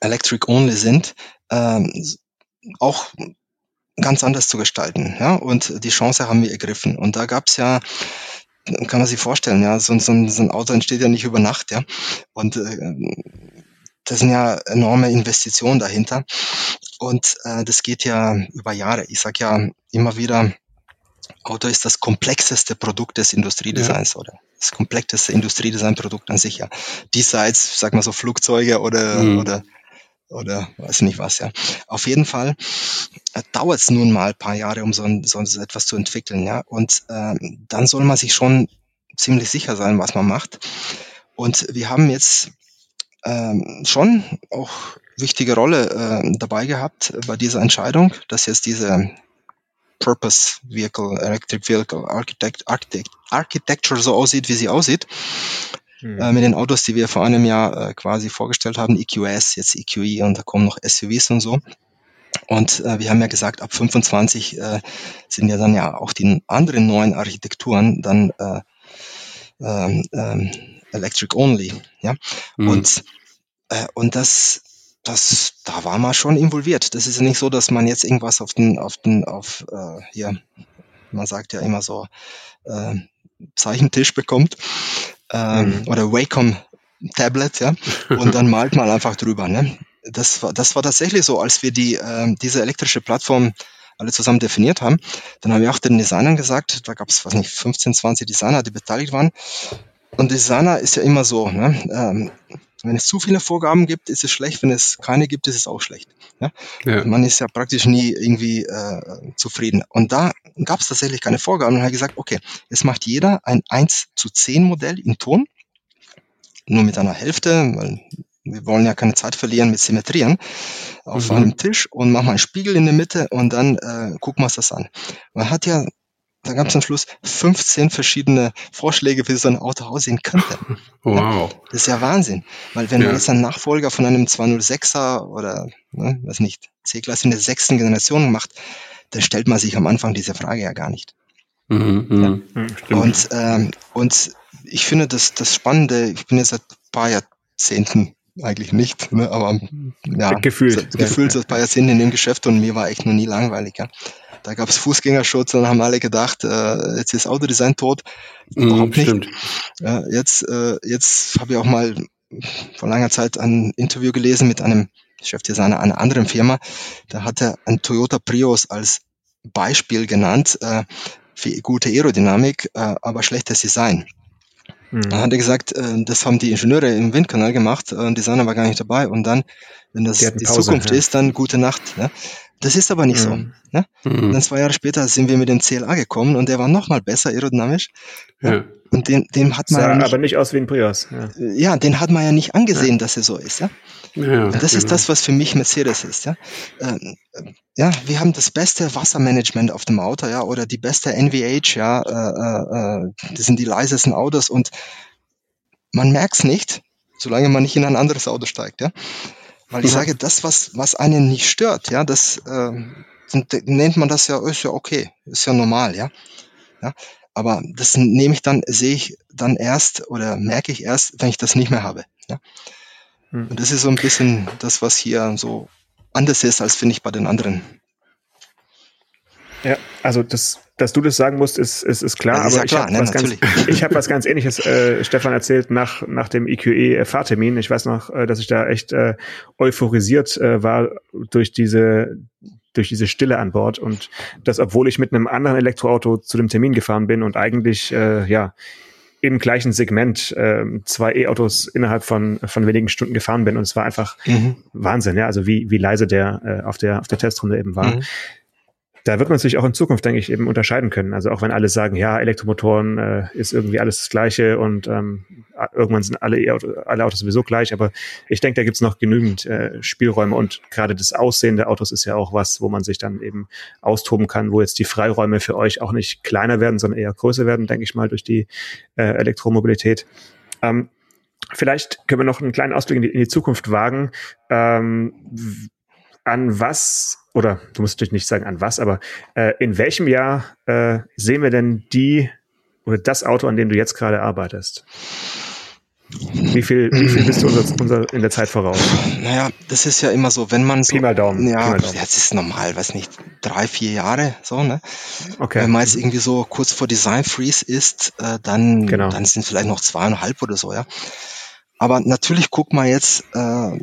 Electric Only sind, äh, auch ganz anders zu gestalten. Ja? Und die Chance haben wir ergriffen. Und da gab es ja kann man sich vorstellen, ja, so, so, so ein Auto entsteht ja nicht über Nacht, ja. Und äh, das sind ja enorme Investitionen dahinter. Und äh, das geht ja über Jahre. Ich sag ja immer wieder, Auto ist das komplexeste Produkt des Industriedesigns ja. oder das komplexeste Industriedesignprodukt an sich, ja. Diesseits, sag mal so, Flugzeuge oder, mhm. oder, oder weiß nicht was, ja. Auf jeden Fall äh, dauert es nun mal ein paar Jahre, um so, ein, so etwas zu entwickeln, ja. Und äh, dann soll man sich schon ziemlich sicher sein, was man macht. Und wir haben jetzt ähm, schon auch wichtige Rolle äh, dabei gehabt bei dieser Entscheidung, dass jetzt diese Purpose Vehicle, Electric Vehicle Architect, Architect, Architecture so aussieht, wie sie aussieht. Mhm. Äh, mit den Autos, die wir vor einem Jahr äh, quasi vorgestellt haben, EQS, jetzt EQE und da kommen noch SUVs und so. Und äh, wir haben ja gesagt, ab 25 äh, sind ja dann ja auch die anderen neuen Architekturen dann äh, ähm, ähm, Electric Only. Ja? Mhm. Und, äh, und das, das, da war man schon involviert. Das ist ja nicht so, dass man jetzt irgendwas auf den, auf den, auf äh, hier, man sagt ja immer so, äh, Zeichentisch bekommt ähm, mhm. oder Wacom Tablet, ja, und dann (laughs) malt man einfach drüber. Ne? Das war, das war tatsächlich so, als wir die, äh, diese elektrische Plattform alle zusammen definiert haben. Dann haben wir auch den Designern gesagt, da gab es, was nicht, 15, 20 Designer, die beteiligt waren. Und Designer ist ja immer so, ne? ähm, wenn es zu viele Vorgaben gibt, ist es schlecht. Wenn es keine gibt, ist es auch schlecht. Ja? ja. Man ist ja praktisch nie irgendwie äh, zufrieden. Und da gab es tatsächlich keine Vorgaben. Und hat gesagt, okay, jetzt macht jeder ein 1 zu 10 Modell in Ton. Nur mit einer Hälfte, weil wir wollen ja keine Zeit verlieren mit Symmetrien auf mhm. einem Tisch und machen einen Spiegel in der Mitte und dann äh, gucken wir uns das an. Man hat ja, da gab es am Schluss 15 verschiedene Vorschläge, wie so ein Auto aussehen könnte. (laughs) Wow. Das ist ja Wahnsinn. Weil wenn ja. man jetzt einen Nachfolger von einem 206er oder, ne, was nicht, C-Klasse in der sechsten Generation macht, dann stellt man sich am Anfang diese Frage ja gar nicht. Mhm, ja. Mhm. Mhm, und, ähm, und ich finde das, das Spannende, ich bin jetzt seit ein paar Jahrzehnten eigentlich nicht, (laughs) ne? aber ja, gefühlt, so, gefühlt so ein paar Jahrzehnte in dem Geschäft und mir war echt noch nie langweilig. Ja. Da gab es Fußgängerschutz und dann haben alle gedacht, äh, jetzt ist Autodesign tot. Mhm, Überhaupt nicht. Stimmt. Ja, jetzt äh, jetzt habe ich auch mal vor langer Zeit ein Interview gelesen mit einem Chefdesigner einer anderen Firma. Da hat er ein Toyota Prius als Beispiel genannt äh, für gute Aerodynamik, äh, aber schlechtes Design. Mhm. Dann hat er gesagt, äh, das haben die Ingenieure im Windkanal gemacht, äh, Designer war gar nicht dabei und dann, wenn das die, die Pause, Zukunft ja. ist, dann gute Nacht. Ja? Das ist aber nicht mhm. so. Ne? Mhm. Dann zwei Jahre später sind wir mit dem CLA gekommen und der war noch mal besser aerodynamisch. Ja. ja. Und den, dem hat man Sah ja nicht, aber nicht aus wie ein Prius. Ja, ja den hat man ja nicht angesehen, ja. dass er so ist. Ja? Ja, und das genau. ist das, was für mich Mercedes ist. Ja? Ähm, ja, wir haben das beste Wassermanagement auf dem Auto, ja, oder die beste NVH, ja, äh, äh, das sind die leisesten Autos und man merkt's nicht, solange man nicht in ein anderes Auto steigt, ja. Weil ich sage, das, was, was einen nicht stört, ja, das äh, nennt man das ja, ist ja okay, ist ja normal, ja. ja. Aber das nehme ich dann, sehe ich dann erst oder merke ich erst, wenn ich das nicht mehr habe. Ja. Hm. Und das ist so ein bisschen das, was hier so anders ist, als finde ich bei den anderen. Ja, also das, dass du das sagen musst, ist, ist, ist klar. aber ja klar, ich habe ne, was, ganz, (laughs) ich hab was ganz Ähnliches, äh, Stefan erzählt, nach, nach dem IQE-Fahrtermin. Ich weiß noch, äh, dass ich da echt äh, euphorisiert äh, war durch diese durch diese Stille an Bord und das, obwohl ich mit einem anderen Elektroauto zu dem Termin gefahren bin und eigentlich äh, ja im gleichen Segment äh, zwei E-Autos innerhalb von, von wenigen Stunden gefahren bin und es war einfach mhm. Wahnsinn, ja, also wie, wie leise der äh, auf der auf der Testrunde eben war. Mhm da wird man sich auch in Zukunft, denke ich, eben unterscheiden können. Also auch wenn alle sagen, ja, Elektromotoren äh, ist irgendwie alles das Gleiche und ähm, irgendwann sind alle, alle Autos sowieso gleich, aber ich denke, da gibt's noch genügend äh, Spielräume und gerade das Aussehen der Autos ist ja auch was, wo man sich dann eben austoben kann, wo jetzt die Freiräume für euch auch nicht kleiner werden, sondern eher größer werden, denke ich mal, durch die äh, Elektromobilität. Ähm, Vielleicht können wir noch einen kleinen Ausblick in die, in die Zukunft wagen. Ähm, an was, oder du musst natürlich nicht sagen an was, aber äh, in welchem Jahr äh, sehen wir denn die oder das Auto, an dem du jetzt gerade arbeitest? Wie viel, wie viel bist du unser, unser in der Zeit voraus? Naja, das ist ja immer so, wenn man so. Pi mal Daumen. Ja, mal Daumen. jetzt ist normal, weiß nicht, drei, vier Jahre, so, ne? Okay. Wenn man jetzt irgendwie so kurz vor Design Freeze ist, äh, dann, genau. dann sind vielleicht noch zweieinhalb oder so, ja. Aber natürlich guckt man jetzt, äh,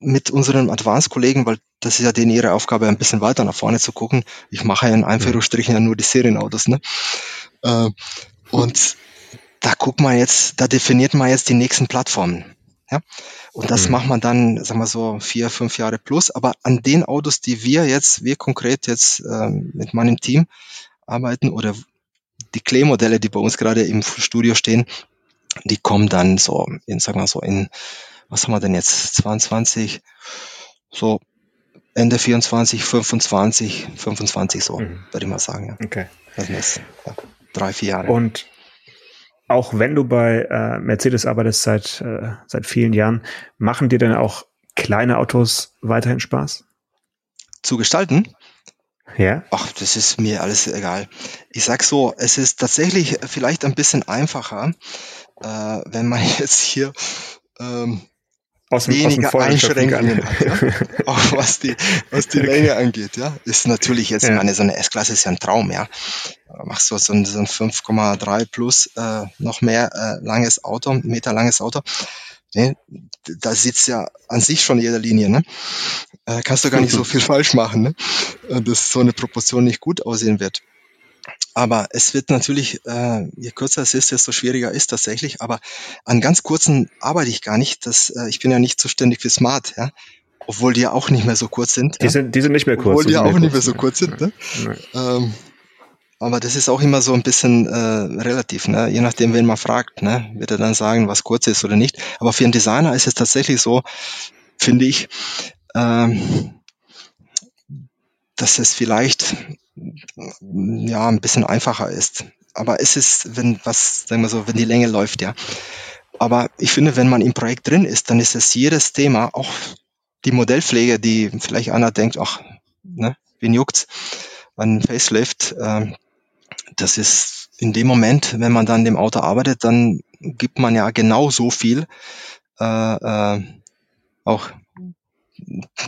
mit unseren Advanced-Kollegen, weil das ist ja denen ihre Aufgabe, ein bisschen weiter nach vorne zu gucken. Ich mache ja in Einführungsstrichen ja nur die Serienautos, ne? Äh, und da guckt man jetzt, da definiert man jetzt die nächsten Plattformen. Ja? Und das mhm. macht man dann, sagen wir so, vier, fünf Jahre plus. Aber an den Autos, die wir jetzt, wir konkret jetzt äh, mit meinem Team arbeiten oder die Clay-Modelle, die bei uns gerade im Studio stehen, die kommen dann so in, sagen wir so, in, was haben wir denn jetzt, 22, so Ende 24, 25, 25 so, mhm. würde ich mal sagen. Ja. Okay. Das ist ja, drei, vier Jahre. Und auch wenn du bei äh, Mercedes arbeitest seit, äh, seit vielen Jahren, machen dir denn auch kleine Autos weiterhin Spaß? Zu gestalten? Ja. Ach, das ist mir alles egal. Ich sag so, es ist tatsächlich vielleicht ein bisschen einfacher, äh, wenn man (laughs) jetzt hier ähm, aus dem, weniger aus Einschränkungen hat, ja? auch was die, was die (laughs) Länge angeht, ja. Ist natürlich jetzt, ja. meine, so eine S-Klasse ist ja ein Traum, ja. Machst du so ein, so ein 5,3 plus äh, noch mehr äh, langes Auto, Meter langes Auto. Ne? Da sitzt ja an sich schon jeder Linie, ne? Äh, kannst du gar nicht so (laughs) viel falsch machen, ne? Äh, dass so eine Proportion nicht gut aussehen wird. Aber es wird natürlich, äh, je kürzer es ist, desto schwieriger ist tatsächlich. Aber an ganz kurzen arbeite ich gar nicht. Das, äh, ich bin ja nicht zuständig für Smart, ja. Obwohl die ja auch nicht mehr so kurz sind. Die, ja? sind, die sind nicht mehr kurz. Obwohl die ja auch nicht mehr so kurz sind. Ne? Ähm, aber das ist auch immer so ein bisschen äh, relativ, ne? je nachdem, wen man fragt, ne? wird er dann sagen, was kurz ist oder nicht. Aber für einen Designer ist es tatsächlich so, finde ich, ähm, dass es vielleicht ja ein bisschen einfacher ist. Aber es ist, wenn was, sagen wir so, wenn die Länge läuft, ja. Aber ich finde, wenn man im Projekt drin ist, dann ist es jedes Thema, auch die Modellpflege, die vielleicht einer denkt, ach, ne, wen juckt's, ein Facelift, äh, das ist in dem Moment, wenn man dann dem Auto arbeitet, dann gibt man ja genau so viel äh, äh, auch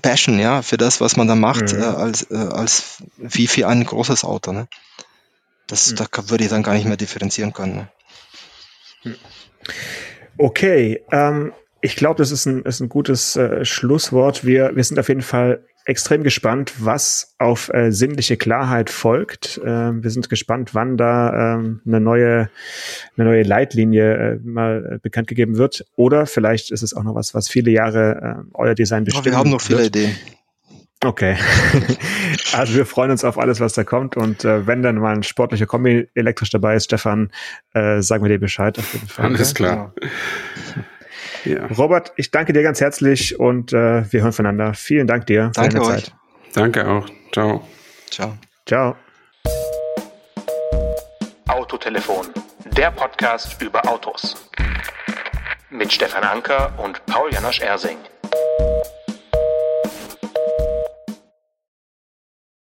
Passion, ja, für das, was man da macht, mhm. äh, als, äh, als wie für ein großes Auto. Ne? Das, mhm. Da würde ich dann gar nicht mehr differenzieren können. Ne? Mhm. Okay, ähm, ich glaube, das ist ein, ist ein gutes äh, Schlusswort. Wir, wir sind auf jeden Fall extrem gespannt, was auf äh, sinnliche Klarheit folgt. Äh, wir sind gespannt, wann da ähm, eine neue eine neue Leitlinie äh, mal äh, bekannt gegeben wird. Oder vielleicht ist es auch noch was, was viele Jahre äh, euer Design bestimmt. wir haben noch viele wird. Ideen. Okay. (laughs) also wir freuen uns auf alles, was da kommt. Und äh, wenn dann mal ein sportlicher Kombi elektrisch dabei ist, Stefan, äh, sagen wir dir Bescheid auf jeden Fall. Alles klar. Ja. Ja. Robert, ich danke dir ganz herzlich und äh, wir hören voneinander. Vielen Dank dir danke für deine euch. Zeit. Danke auch. Ciao. Ciao. Ciao. Autotelefon, der Podcast über Autos. Mit Stefan Anker und Paul Janosch Ersing.